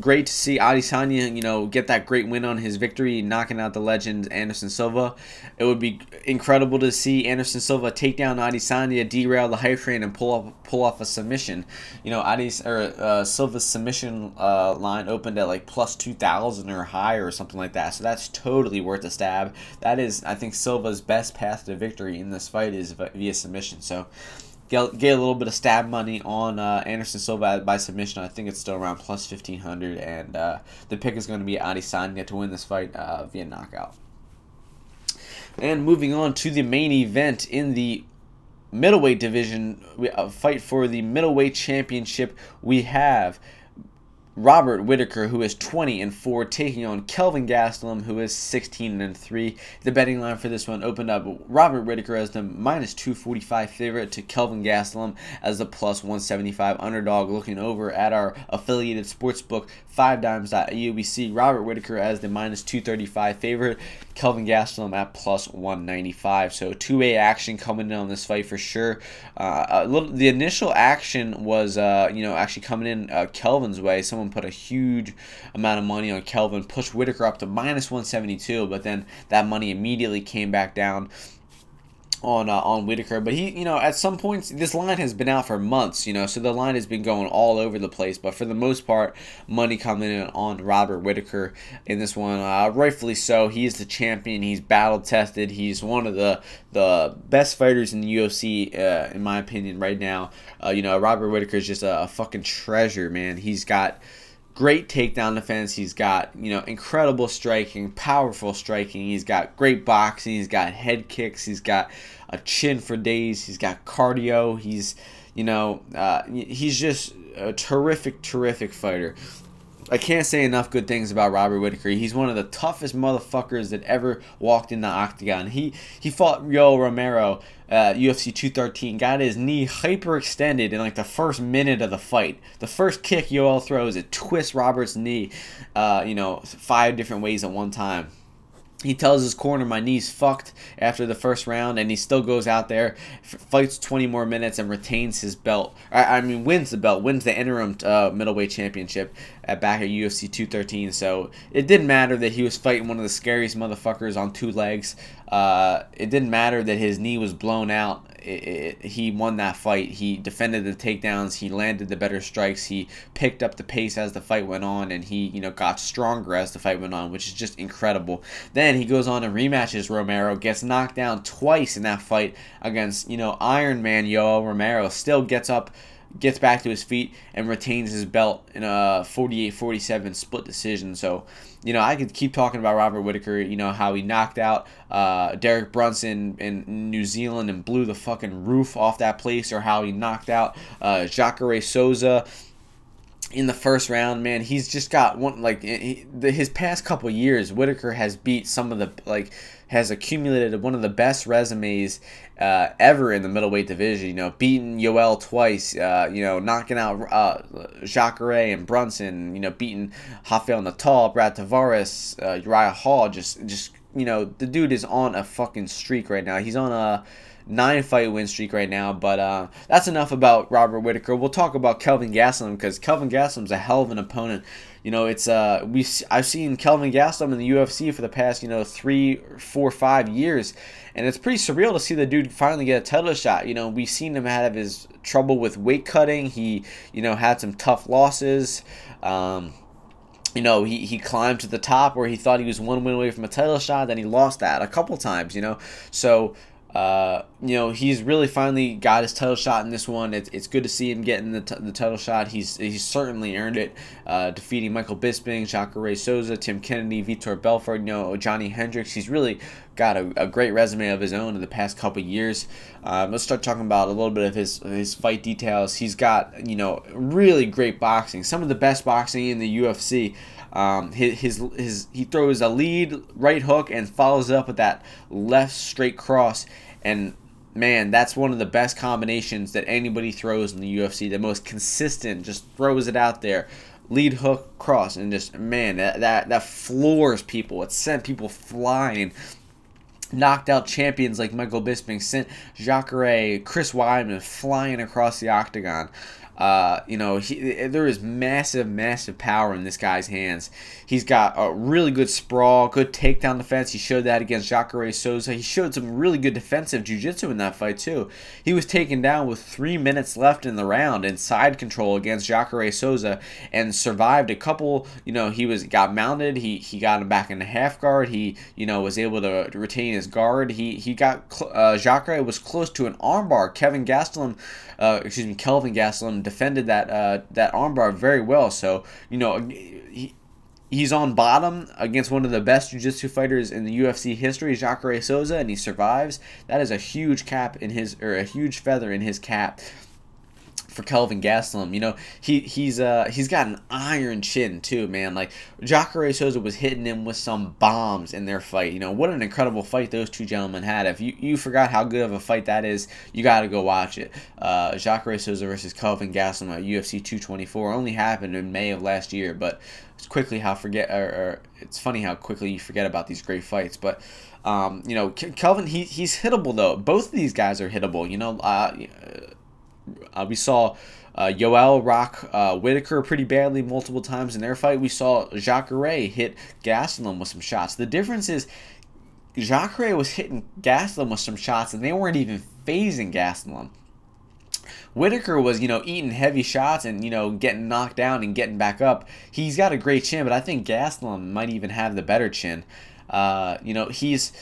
great to see Adesanya, you know, get that great win on his victory, knocking out the legend Anderson Silva. It would be incredible to see Anderson Silva take down Adesanya, derail the hype train, and pull off pull off a submission. You know, Ades or uh, Silva's submission uh, line opened at like plus two thousand or higher or something like that. So that's totally worth a stab. That is, I think, Silva's best path to victory in this fight is via submission. So get, get a little bit of stab money on uh, Anderson Silva by submission. I think it's still around plus 1500, and uh, the pick is going to be Adesanya to win this fight uh, via knockout. And moving on to the main event in the middleweight division, we uh, fight for the middleweight championship. We have Robert Whittaker, who is 20 and 4, taking on Kelvin Gastelum, who is 16 and 3. The betting line for this one opened up Robert Whittaker as the minus 245 favorite to Kelvin Gastelum as the plus 175 underdog. Looking over at our affiliated sportsbook, 5dimes.eu, we see Robert Whittaker as the minus 235 favorite, Kelvin Gastelum at plus 195. So two-way action coming in on this fight for sure. Uh, a little, the initial action was, uh, you know, actually coming in uh, Kelvin's way. Someone put a huge amount of money on Kelvin, pushed Whittaker up to minus 172, but then that money immediately came back down on uh, on Whittaker, but he, you know, at some points this line has been out for months, you know, so the line has been going all over the place. But for the most part, money coming in on Robert Whittaker in this one, uh, rightfully so. He is the champion. He's battle tested. He's one of the the best fighters in the UFC, uh, in my opinion, right now. Uh, you know, Robert Whittaker is just a, a fucking treasure, man. He's got great takedown defense. He's got, you know, incredible striking, powerful striking. He's got great boxing. He's got head kicks. He's got a chin for days. He's got cardio. He's, you know, uh, he's just a terrific, terrific fighter. I can't say enough good things about Robert Whittaker. He's one of the toughest motherfuckers that ever walked in the octagon. He he fought Yoel Romero at UFC 213, got his knee hyperextended in like the first minute of the fight. The first kick Yoel throws, it twists Robert's knee, uh, you know, five different ways at one time he tells his corner my knee's fucked after the first round and he still goes out there fights 20 more minutes and retains his belt. I, I mean wins the belt wins the interim uh, middleweight championship at back at ufc 213 so it didn't matter that he was fighting one of the scariest motherfuckers on two legs. Uh, it didn't matter that his knee was blown out it, he won that fight. He defended the takedowns. He landed the better strikes. He picked up the pace as the fight went on, and he you know got stronger as the fight went on, which is just incredible. Then he goes on and rematches Romero, gets knocked down twice in that fight against you know Iron Man Yoel Romero. Still gets up gets back to his feet and retains his belt in a 48-47 split decision. So, you know, I could keep talking about Robert Whittaker, you know, how he knocked out uh, Derek Brunson in New Zealand and blew the fucking roof off that place, or how he knocked out uh, Jacare Souza in the first round, man, he's just got one like he, the, his past couple years. Whittaker has beat some of the like has accumulated one of the best resumes uh, ever in the middleweight division. You know, beating Yoel twice. Uh, you know, knocking out uh, Jacare and Brunson. You know, beating Rafael Natal, Brad Tavares, uh, Uriah Hall. Just, just you know, the dude is on a fucking streak right now. He's on a nine fight win streak right now. But uh, that's enough about Robert Whittaker. We'll talk about Kelvin Gastelum because Kelvin Gastelum's a hell of an opponent. You know, it's uh we I've seen Kelvin Gastelum in the UFC for the past you know three, four, five years, and it's pretty surreal to see the dude finally get a title shot. You know, we've seen him out of his trouble with weight cutting. He you know had some tough losses. Um, you know, he, he climbed to the top where he thought he was one win away from a title shot, then he lost that a couple times, you know. So uh, you know, he's really finally got his title shot in this one. It's, it's good to see him getting the, t- the title shot. He's he's certainly earned it, uh, defeating Michael Bisping, Jacare Souza, Tim Kennedy, Vitor Belfort, you know, Johny Hendricks. He's really got a, a great resume of his own in the past couple years. Um, let's start talking about a little bit of his his fight details. He's got you know really great boxing, some of the best boxing in the UFC. Um, his, his, his, he throws a lead right hook and follows up with that left straight cross. And man, that's one of the best combinations that anybody throws in the UFC. The most consistent, just throws it out there. Lead hook cross and just man, that that, that floors people. It sent people flying knocked out champions like Michael Bisping, sent Jacare, Chris Weidman flying across the octagon. Uh, you know, he, there is massive, massive power in this guy's hands. He's got a really good sprawl, good takedown defense. He showed that against Jacare Souza. He showed some really good defensive jiu-jitsu in that fight too. He was taken down with three minutes left in the round in side control against Jacare Souza and survived a couple. You know, he was got mounted. He he got him back in the half guard. He you know was able to retain his guard. He he got uh, Jacare was close to an armbar. Kevin Gastelum, uh, excuse me, Kelvin Gastelum defended that uh, that armbar very well. So you know, he, he's on bottom against one of the best jiu-jitsu fighters in the UFC history, Jacare Souza, and he survives. That is a huge cap in his or a huge feather in his cap for Kelvin Gastelum. You know, he he's uh he's got an iron chin too, man. Like Jacare Souza was hitting him with some bombs in their fight. You know, what an incredible fight those two gentlemen had. If you, you forgot how good of a fight that is, you got to go watch it. Uh, Jacare Souza versus Kelvin Gastelum at UFC 224 only happened in May of last year, but it's quickly how forget or, or it's funny how quickly you forget about these great fights, but. Um, you know, Kelvin, he, he's hittable though. Both of these guys are hittable. You know, uh, uh, we saw uh, Yoel rock uh, Whittaker pretty badly multiple times in their fight. We saw Jacare hit Gastelum with some shots. The difference is Jacare was hitting Gastelum with some shots, and they weren't even phasing Gastelum. Whittaker was, you know, eating heavy shots and, you know, getting knocked down and getting back up. He's got a great chin, but I think Gastelum might even have the better chin. Uh, you know, he's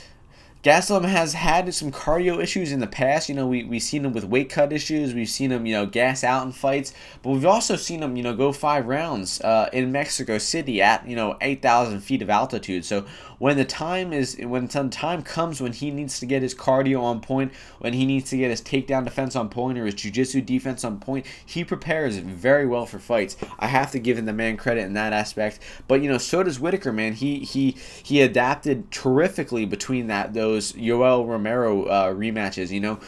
Gastelum has had some cardio issues in the past. You know, we, we've seen him with weight cut issues. We've seen him, you know, gas out in fights. But we've also seen him, you know, go five rounds uh, in Mexico City at, you know, 8,000 feet of altitude. So when the time is, when some time comes when he needs to get his cardio on point, when he needs to get his takedown defense on point or his jiu-jitsu defense on point, he prepares very well for fights. I have to give him the man credit in that aspect. But, you know, so does Whittaker, man. He, he, he adapted terrifically between that, those Yoel Romero uh, rematches. You know,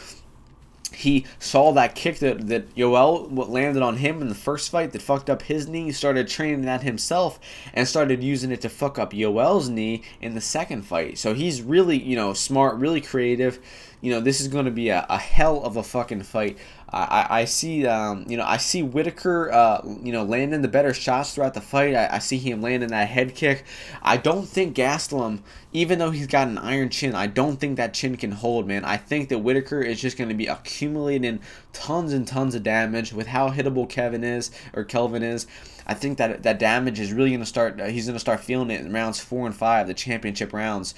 he saw that kick that, that Yoel landed on him in the first fight that fucked up his knee, started training that himself, and started using it to fuck up Yoel's knee in the second fight. So he's really, you know, smart, really creative. You know, this is going to be a, a hell of a fucking fight. I, I see, um, you know, I see Whittaker, uh, you know, landing the better shots throughout the fight. I, I see him landing that head kick. I don't think Gastelum, even though he's got an iron chin, I don't think that chin can hold, man. I think that Whittaker is just going to be accumulating tons and tons of damage with how hittable Kevin is or Kelvin is. I think that that damage is really going to start. Uh, he's going to start feeling it in rounds four and five, the championship rounds.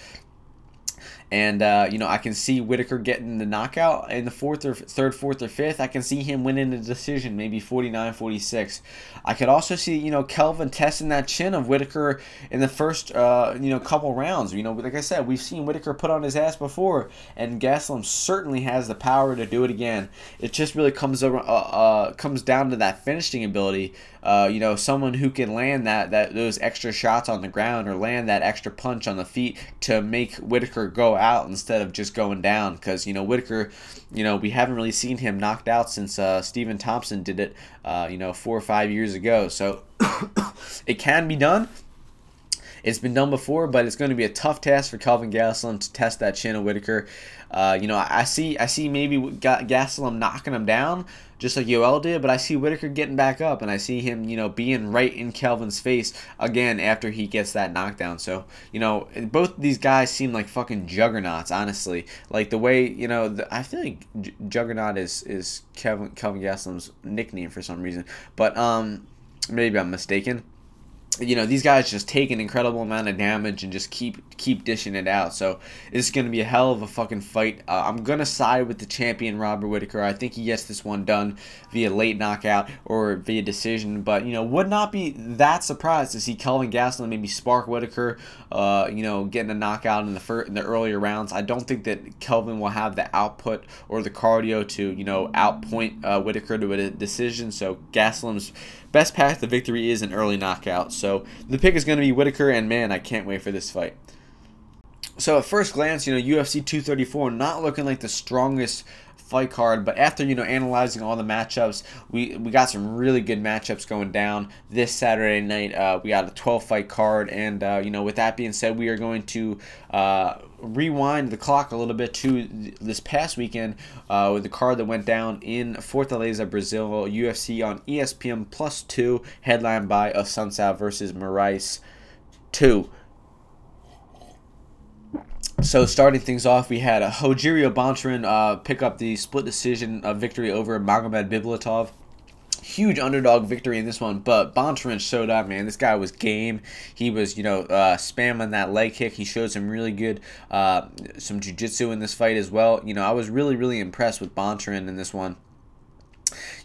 And, uh, you know, I can see Whittaker getting the knockout in the fourth or third, fourth, or fifth. I can see him winning the decision, maybe 49 46. I could also see, you know, Kelvin testing that chin of Whittaker in the first, uh, you know, couple rounds. You know, like I said, we've seen Whittaker put on his ass before, and Gastelum certainly has the power to do it again. It just really comes, uh, uh, comes down to that finishing ability. Uh, you know, someone who can land that, that those extra shots on the ground or land that extra punch on the feet to make Whittaker go out instead of just going down. Because you know Whittaker, you know we haven't really seen him knocked out since uh, Stephen Thompson did it, uh, you know, four or five years ago. So it can be done. It's been done before, but it's going to be a tough task for Calvin Gastelum to test that of Whittaker. Uh, you know, I see, I see maybe Gastelum knocking him down, just like Yoel did, but I see Whittaker getting back up, and I see him, you know, being right in Kelvin's face again after he gets that knockdown. So, you know, both these guys seem like fucking juggernauts, honestly. Like the way, you know, the, I feel like J- Juggernaut is is Kevin Kelvin Gastelum's nickname for some reason, but um, maybe I'm mistaken you know these guys just take an incredible amount of damage and just keep keep dishing it out. So it's going to be a hell of a fucking fight. Uh, I'm gonna side with the champion Robert Whittaker. I think he gets this one done via late knockout or via decision. But you know would not be that surprised to see Kelvin Gastelum maybe spark Whittaker. Uh, you know getting a knockout in the first in the earlier rounds. I don't think that Kelvin will have the output or the cardio to you know outpoint uh, Whittaker to a decision. So Gastelum's best path to victory is an early knockout. So the pick is going to be Whittaker, and man, I can't wait for this fight. So at first glance, you know, UFC 234 not looking like the strongest fight card, but after you know analyzing all the matchups, we we got some really good matchups going down this Saturday night. Uh, we got a 12 fight card, and uh, you know with that being said, we are going to uh, rewind the clock a little bit to this past weekend uh, with the card that went down in Fortaleza, Brazil, UFC on ESPN Plus Two, headlined by Assunção versus Moraes Two. So starting things off, we had a Rogerio Bontorin uh, pick up the split decision uh, victory over Magomed Bibulatov. Huge underdog victory in this one, but Bontorin showed up, man. This guy was game. He was, you know, uh, spamming that leg kick. He showed some really good, uh, some jiu-jitsu in this fight as well. You know, I was really, really impressed with Bontorin in this one.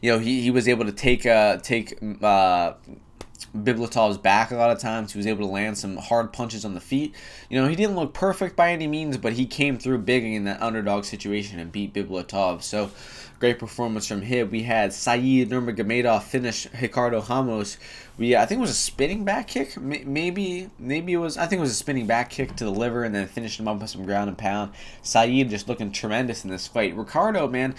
You know, he, he was able to take, uh, take, uh, Bibulatov's back a lot of times. He was able to land some hard punches on the feet. You know, he didn't look perfect by any means, but he came through big in that underdog situation and beat Bibulatov. So, great performance from him. We had Saeed Nurmagomedov finish Ricardo Ramos. We I think it was a spinning back kick. Maybe maybe it was I think it was a spinning back kick to the liver and then finished him up with some ground and pound. Saeed just looking tremendous in this fight. Ricardo, man,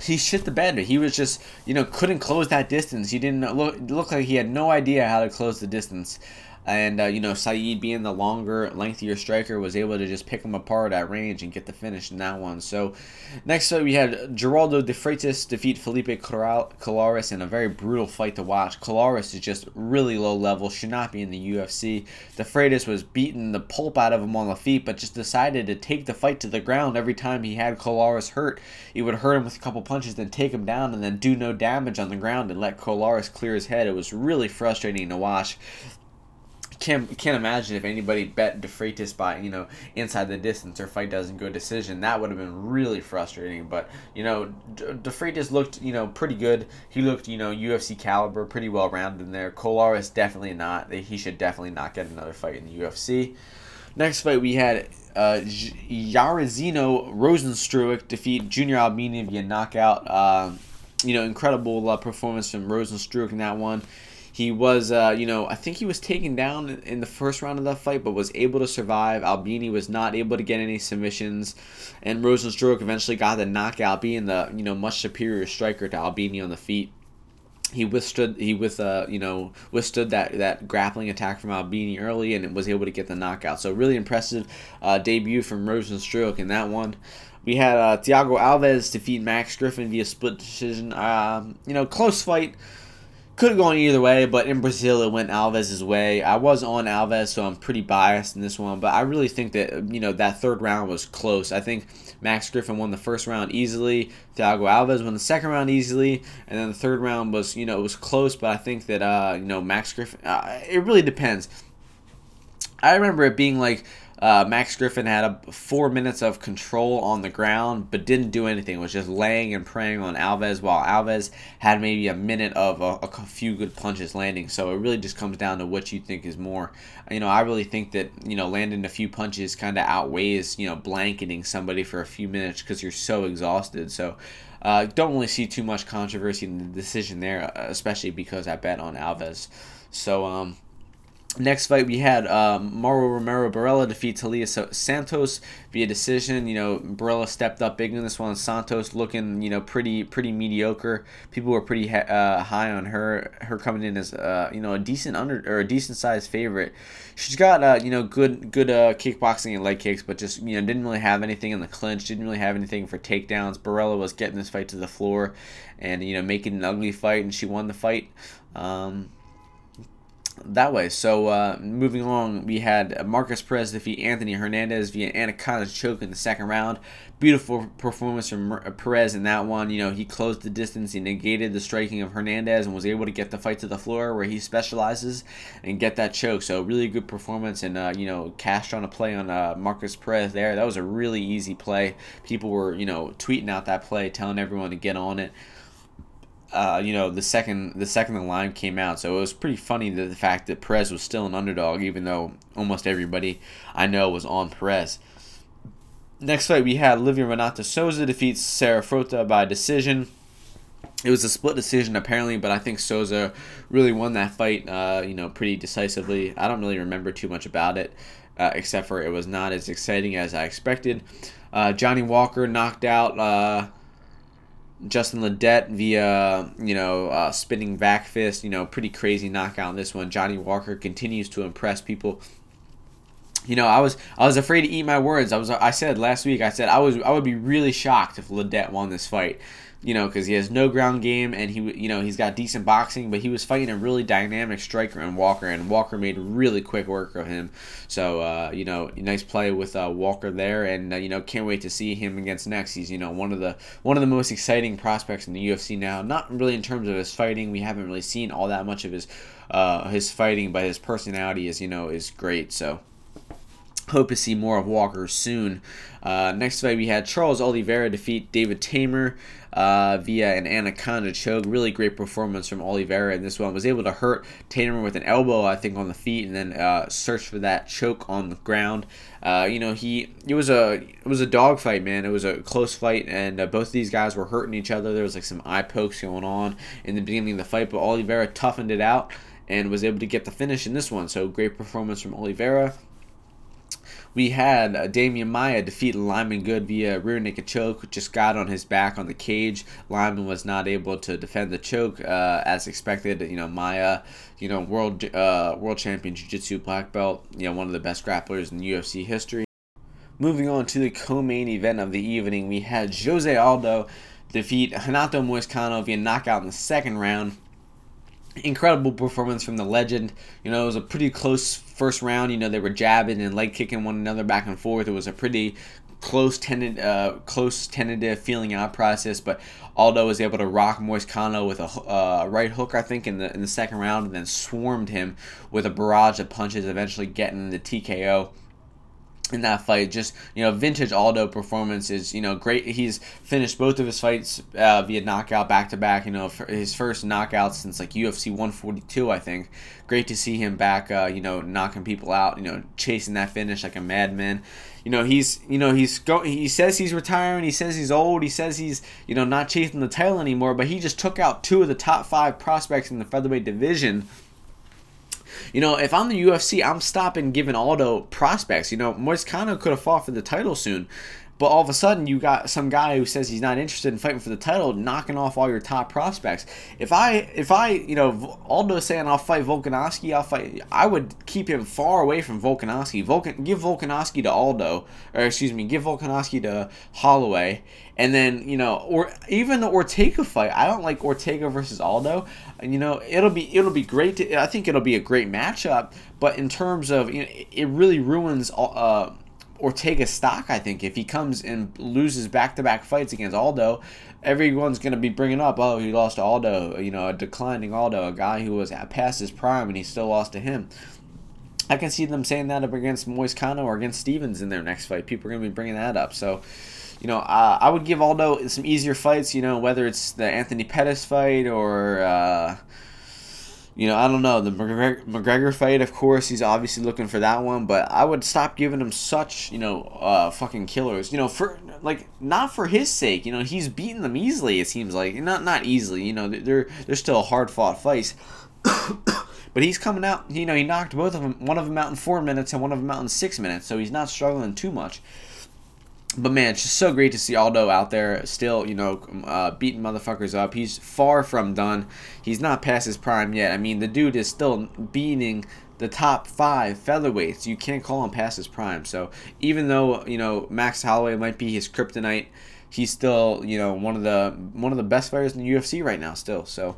he shit the bed. He was just, you know, couldn't close that distance. He didn't look look like he had no idea how to close the distance. And uh, you know, Saeed being the longer, lengthier striker was able to just pick him apart at range and get the finish in that one. So, next up we had Geraldo de Freitas defeat Felipe Colares in a very brutal fight to watch. Colares is just really low level, should not be in the UFC. De Freitas was beating the pulp out of him on the feet, but just decided to take the fight to the ground every time he had Colares hurt. He would hurt him with a couple punches, then take him down, and then do no damage on the ground and let Colares clear his head. It was really frustrating to watch can't can't imagine if anybody bet De Freitas by you know inside the distance or fight doesn't go decision. That would have been really frustrating. But you know, De Freitas looked you know pretty good. He looked you know UFC caliber, pretty well rounded in there. Colares definitely not. He should definitely not get another fight in the UFC. Next fight we had uh, Jairzinho Rozenstruik defeat Junior Albini via knockout. Uh, you know, incredible uh, performance from Rozenstruik in that one. He was, uh, you know, I think he was taken down in the first round of that fight, but was able to survive. Albini was not able to get any submissions, and Rozenstruik eventually got the knockout, being the you know much superior striker to Albini on the feet. He withstood he with uh you know withstood that that grappling attack from Albini early and was able to get the knockout. So really impressive uh, debut from Rozenstruik in that one. We had uh, Thiago Alves defeat Max Griffin via split decision. Um, you know, close fight could have gone either way, but in Brazil it went Alves' way. I was on Alves, so I'm pretty biased in this one, but I really think that you know that third round was close. I think Max Griffin won the first round easily. Thiago Alves won the second round easily, and then the third round was you know it was close, but I think that uh, you know Max Griffin. Uh, it really depends. I remember it being like uh, Max Griffin had a, four minutes of control on the ground, but didn't do anything. Was just laying and praying on Alves, while Alves had maybe a minute of a, a, few good punches landing. So it really just comes down to what you think is more. You know, I really think that you know landing a few punches kind of outweighs you know blanketing somebody for a few minutes because you're so exhausted. So. Uh, don't really see too much controversy in the decision there, especially because I bet on Alves. So, um, Next fight, we had um, Mara Romero Borella defeat Taila Santos via decision. You know, Borella stepped up big in this one. Santos looking, you know, pretty pretty mediocre. People were pretty uh, high on her. Her coming in as, uh, you know, a decent under or a decent sized favorite. She's got, uh, you know, good good uh, kickboxing and leg kicks, but just you know didn't really have anything in the clinch. Didn't really have anything for takedowns. Borella was getting this fight to the floor, and you know making an ugly fight, and she won the fight. Um, that way. So uh, moving along, we had Markus Perez defeat Anthony Hernandez via Anaconda choke in the second round. Beautiful performance from Perez in that one. You know, he closed the distance, he negated the striking of Hernandez, and was able to get the fight to the floor where he specializes and get that choke. So really good performance, and uh, you know, cashed on a play on uh, Markus Perez there. That was a really easy play. People were you know tweeting out that play, telling everyone to get on it uh, you know, the second the second the line came out. So it was pretty funny that the fact that Perez was still an underdog, even though almost everybody I know was on Perez. Next fight, we had Livia Renata Souza defeats Sarah Frota by decision. It was a split decision apparently, but I think Souza really won that fight, uh, you know, pretty decisively. I don't really remember too much about it, uh, except for it was not as exciting as I expected. Uh, Johnny Walker knocked out uh, Justin Ledet via you know uh, spinning back fist, you know, pretty crazy knockout in this one. Johnny Walker continues to impress people. You know, I was I was afraid to eat my words. I was I said last week I said I was I would be really shocked if Ledet won this fight you know, because he has no ground game and he, you know, he's got decent boxing, but he was fighting a really dynamic striker in Walker, and Walker made really quick work of him. So, uh, you know, nice play with uh, Walker there, and uh, you know, can't wait to see him against next. He's, you know, one of the one of the most exciting prospects in the UFC now. Not really in terms of his fighting, we haven't really seen all that much of his uh, his fighting, but his personality is, you know, is great. So. Hope to see more of Walker soon. Uh, next fight, we had Charles Oliveira defeat David Teymur uh, via an anaconda choke. Really great performance from Oliveira in this one. Was able to hurt Teymur with an elbow, I think, on the feet, and then uh, search for that choke on the ground. Uh, you know, he it was a it was a dog fight, man. It was a close fight, and uh, both of these guys were hurting each other. There was like some eye pokes going on in the beginning of the fight, but Oliveira toughened it out and was able to get the finish in this one. So great performance from Oliveira. We had uh, Damian Maia defeat Lyman Good via rear naked choke. Just got on his back on the cage. Lyman was not able to defend the choke uh, as expected. You know Maia, you know world uh, world champion jiu-jitsu black belt. You know one of the best grapplers in UFC history. Moving on to the co-main event of the evening, we had Jose Aldo defeat Renato Moicano via knockout in the second round incredible performance from the legend. You know, it was a pretty close first round. You know, they were jabbing and leg kicking one another back and forth. It was a pretty close tended, uh, close tentative feeling out process, but Aldo was able to rock Moicano with a uh, right hook, I think, in the in the second round, and then swarmed him with a barrage of punches, eventually getting the TKO in that fight. Just you know, vintage Aldo performance is you know great. He's finished both of his fights uh, via knockout back to back. You know, his first knockout since like UFC 142, I think. Great to see him back. Uh, you know, knocking people out. You know, chasing that finish like a madman. You know, he's you know he's go. He says he's retiring. He says he's old. He says he's you know not chasing the title anymore. But he just took out two of the top five prospects in the featherweight division you know, if I'm the UFC, I'm stopping giving Aldo prospects. You know, Moicano could have fought for the title soon. But all of a sudden, you got some guy who says he's not interested in fighting for the title, knocking off all your top prospects. If I, if I, you know, Aldo saying I'll fight Volkanovski, I'll fight. I would keep him far away from Volkanovski. Volkan, give Volkanovski to Aldo, or excuse me, give Volkanovski to Holloway, and then you know, or even the Ortega fight. I don't like Ortega versus Aldo. And You know, it'll be it'll be great. To, I think it'll be a great matchup. But in terms of, you know, it really ruins. Uh, Ortega's stock, I think. If he comes and loses back to back fights against Aldo, everyone's going to be bringing up, oh, he lost to Aldo, you know, a declining Aldo, a guy who was past his prime and he still lost to him. I can see them saying that up against Moicano or against Stevens in their next fight. People are going to be bringing that up. So, you know, uh, I would give Aldo some easier fights, you know, whether it's the Anthony Pettis fight or. Uh, you know, I don't know. The McGregor, McGregor fight, of course, he's obviously looking for that one, but I would stop giving him such, you know, uh, fucking killers. You know, for, like, not for his sake. You know, he's beating them easily, it seems like. Not not easily, you know, they're, they're still hard fought fights. but he's coming out, you know, he knocked both of them, one of them out in four minutes and one of them out in six minutes, so he's not struggling too much but man, it's just so great to see Aldo out there still, you know, uh, beating motherfuckers up. He's far from done. He's not past his prime yet. I mean, the dude is still beating the top five featherweights. You can't call him past his prime. So even though you know Max Holloway might be his kryptonite, he's still you know one of the one of the best fighters in the UFC right now. Still, so.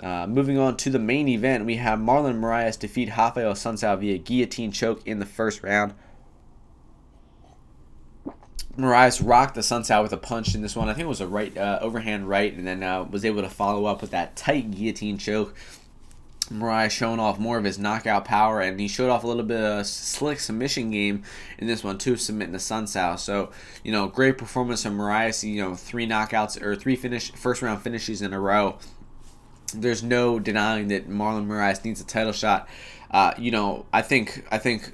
Uh, moving on to the main event, we have Marlon Moraes defeat Rafael Assunção via guillotine choke in the first round. Moraes rocked the Assunção with a punch in this one. I think it was a right uh, overhand right, and then uh, was able to follow up with that tight guillotine choke. Moraes showing off more of his knockout power, and he showed off a little bit of slick submission game in this one too, submitting the Assunção. So you know, great performance from Moraes. You know, three knockouts or three finish first round finishes in a row. There's no denying that Marlon Moraes needs a title shot. Uh, you know, I think I think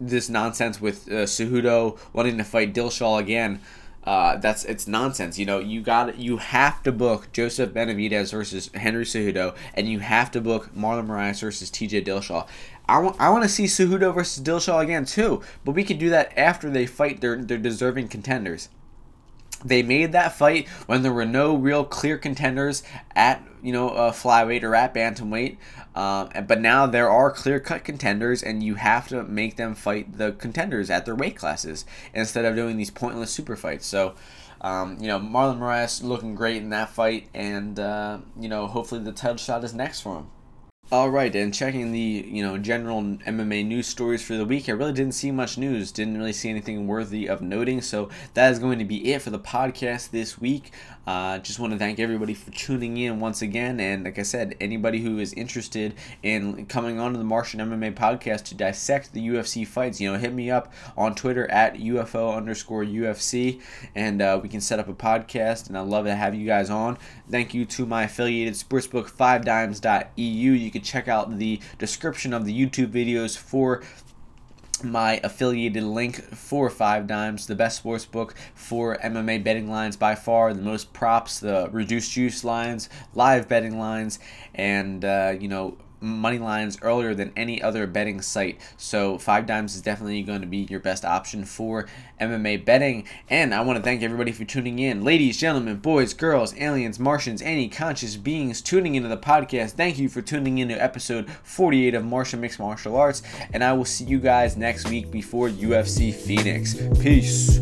this nonsense with uh, Cejudo wanting to fight Dillashaw again. Uh, that's it's nonsense. You know, you got you have to book Joseph Benavidez versus Henry Cejudo, and you have to book Marlon Moraes versus T.J. Dillashaw. I want I want to see Cejudo versus Dillashaw again too, but we could do that after they fight their their deserving contenders. They made that fight when there were no real clear contenders at you know uh, flyweight or at bantamweight. Um, but now there are clear cut contenders, and you have to make them fight the contenders at their weight classes instead of doing these pointless super fights. So, um, you know, Marlon Moraes looking great in that fight, and uh, you know, hopefully the title shot is next for him. All right, and checking the you know general MMA news stories for the week, I really didn't see much news. Didn't really see anything worthy of noting. So that is going to be it for the podcast this week. Uh, just want to thank everybody for tuning in once again. And like I said, anybody who is interested in coming on to the Martian MMA podcast to dissect the UFC fights, you know, hit me up on Twitter at UFO underscore UFC, and uh, we can set up a podcast. And I'd love to have you guys on. Thank you to my affiliated sportsbook, 5dimes.eu. You can check out the description of the YouTube videos for my affiliated link for Five Dimes, the best sports book for MMA betting lines by far, the most props, the reduced juice lines, live betting lines, and uh, you know money lines earlier than any other betting site. So Five Dimes is definitely going to be your best option for MMA betting. And I want to thank everybody for tuning in. Ladies, gentlemen, boys, girls, aliens, Martians, any conscious beings tuning into the podcast, thank you for tuning in to episode 48 of Martian Mixed Martial Arts. And I will see you guys next week before UFC Phoenix. Peace.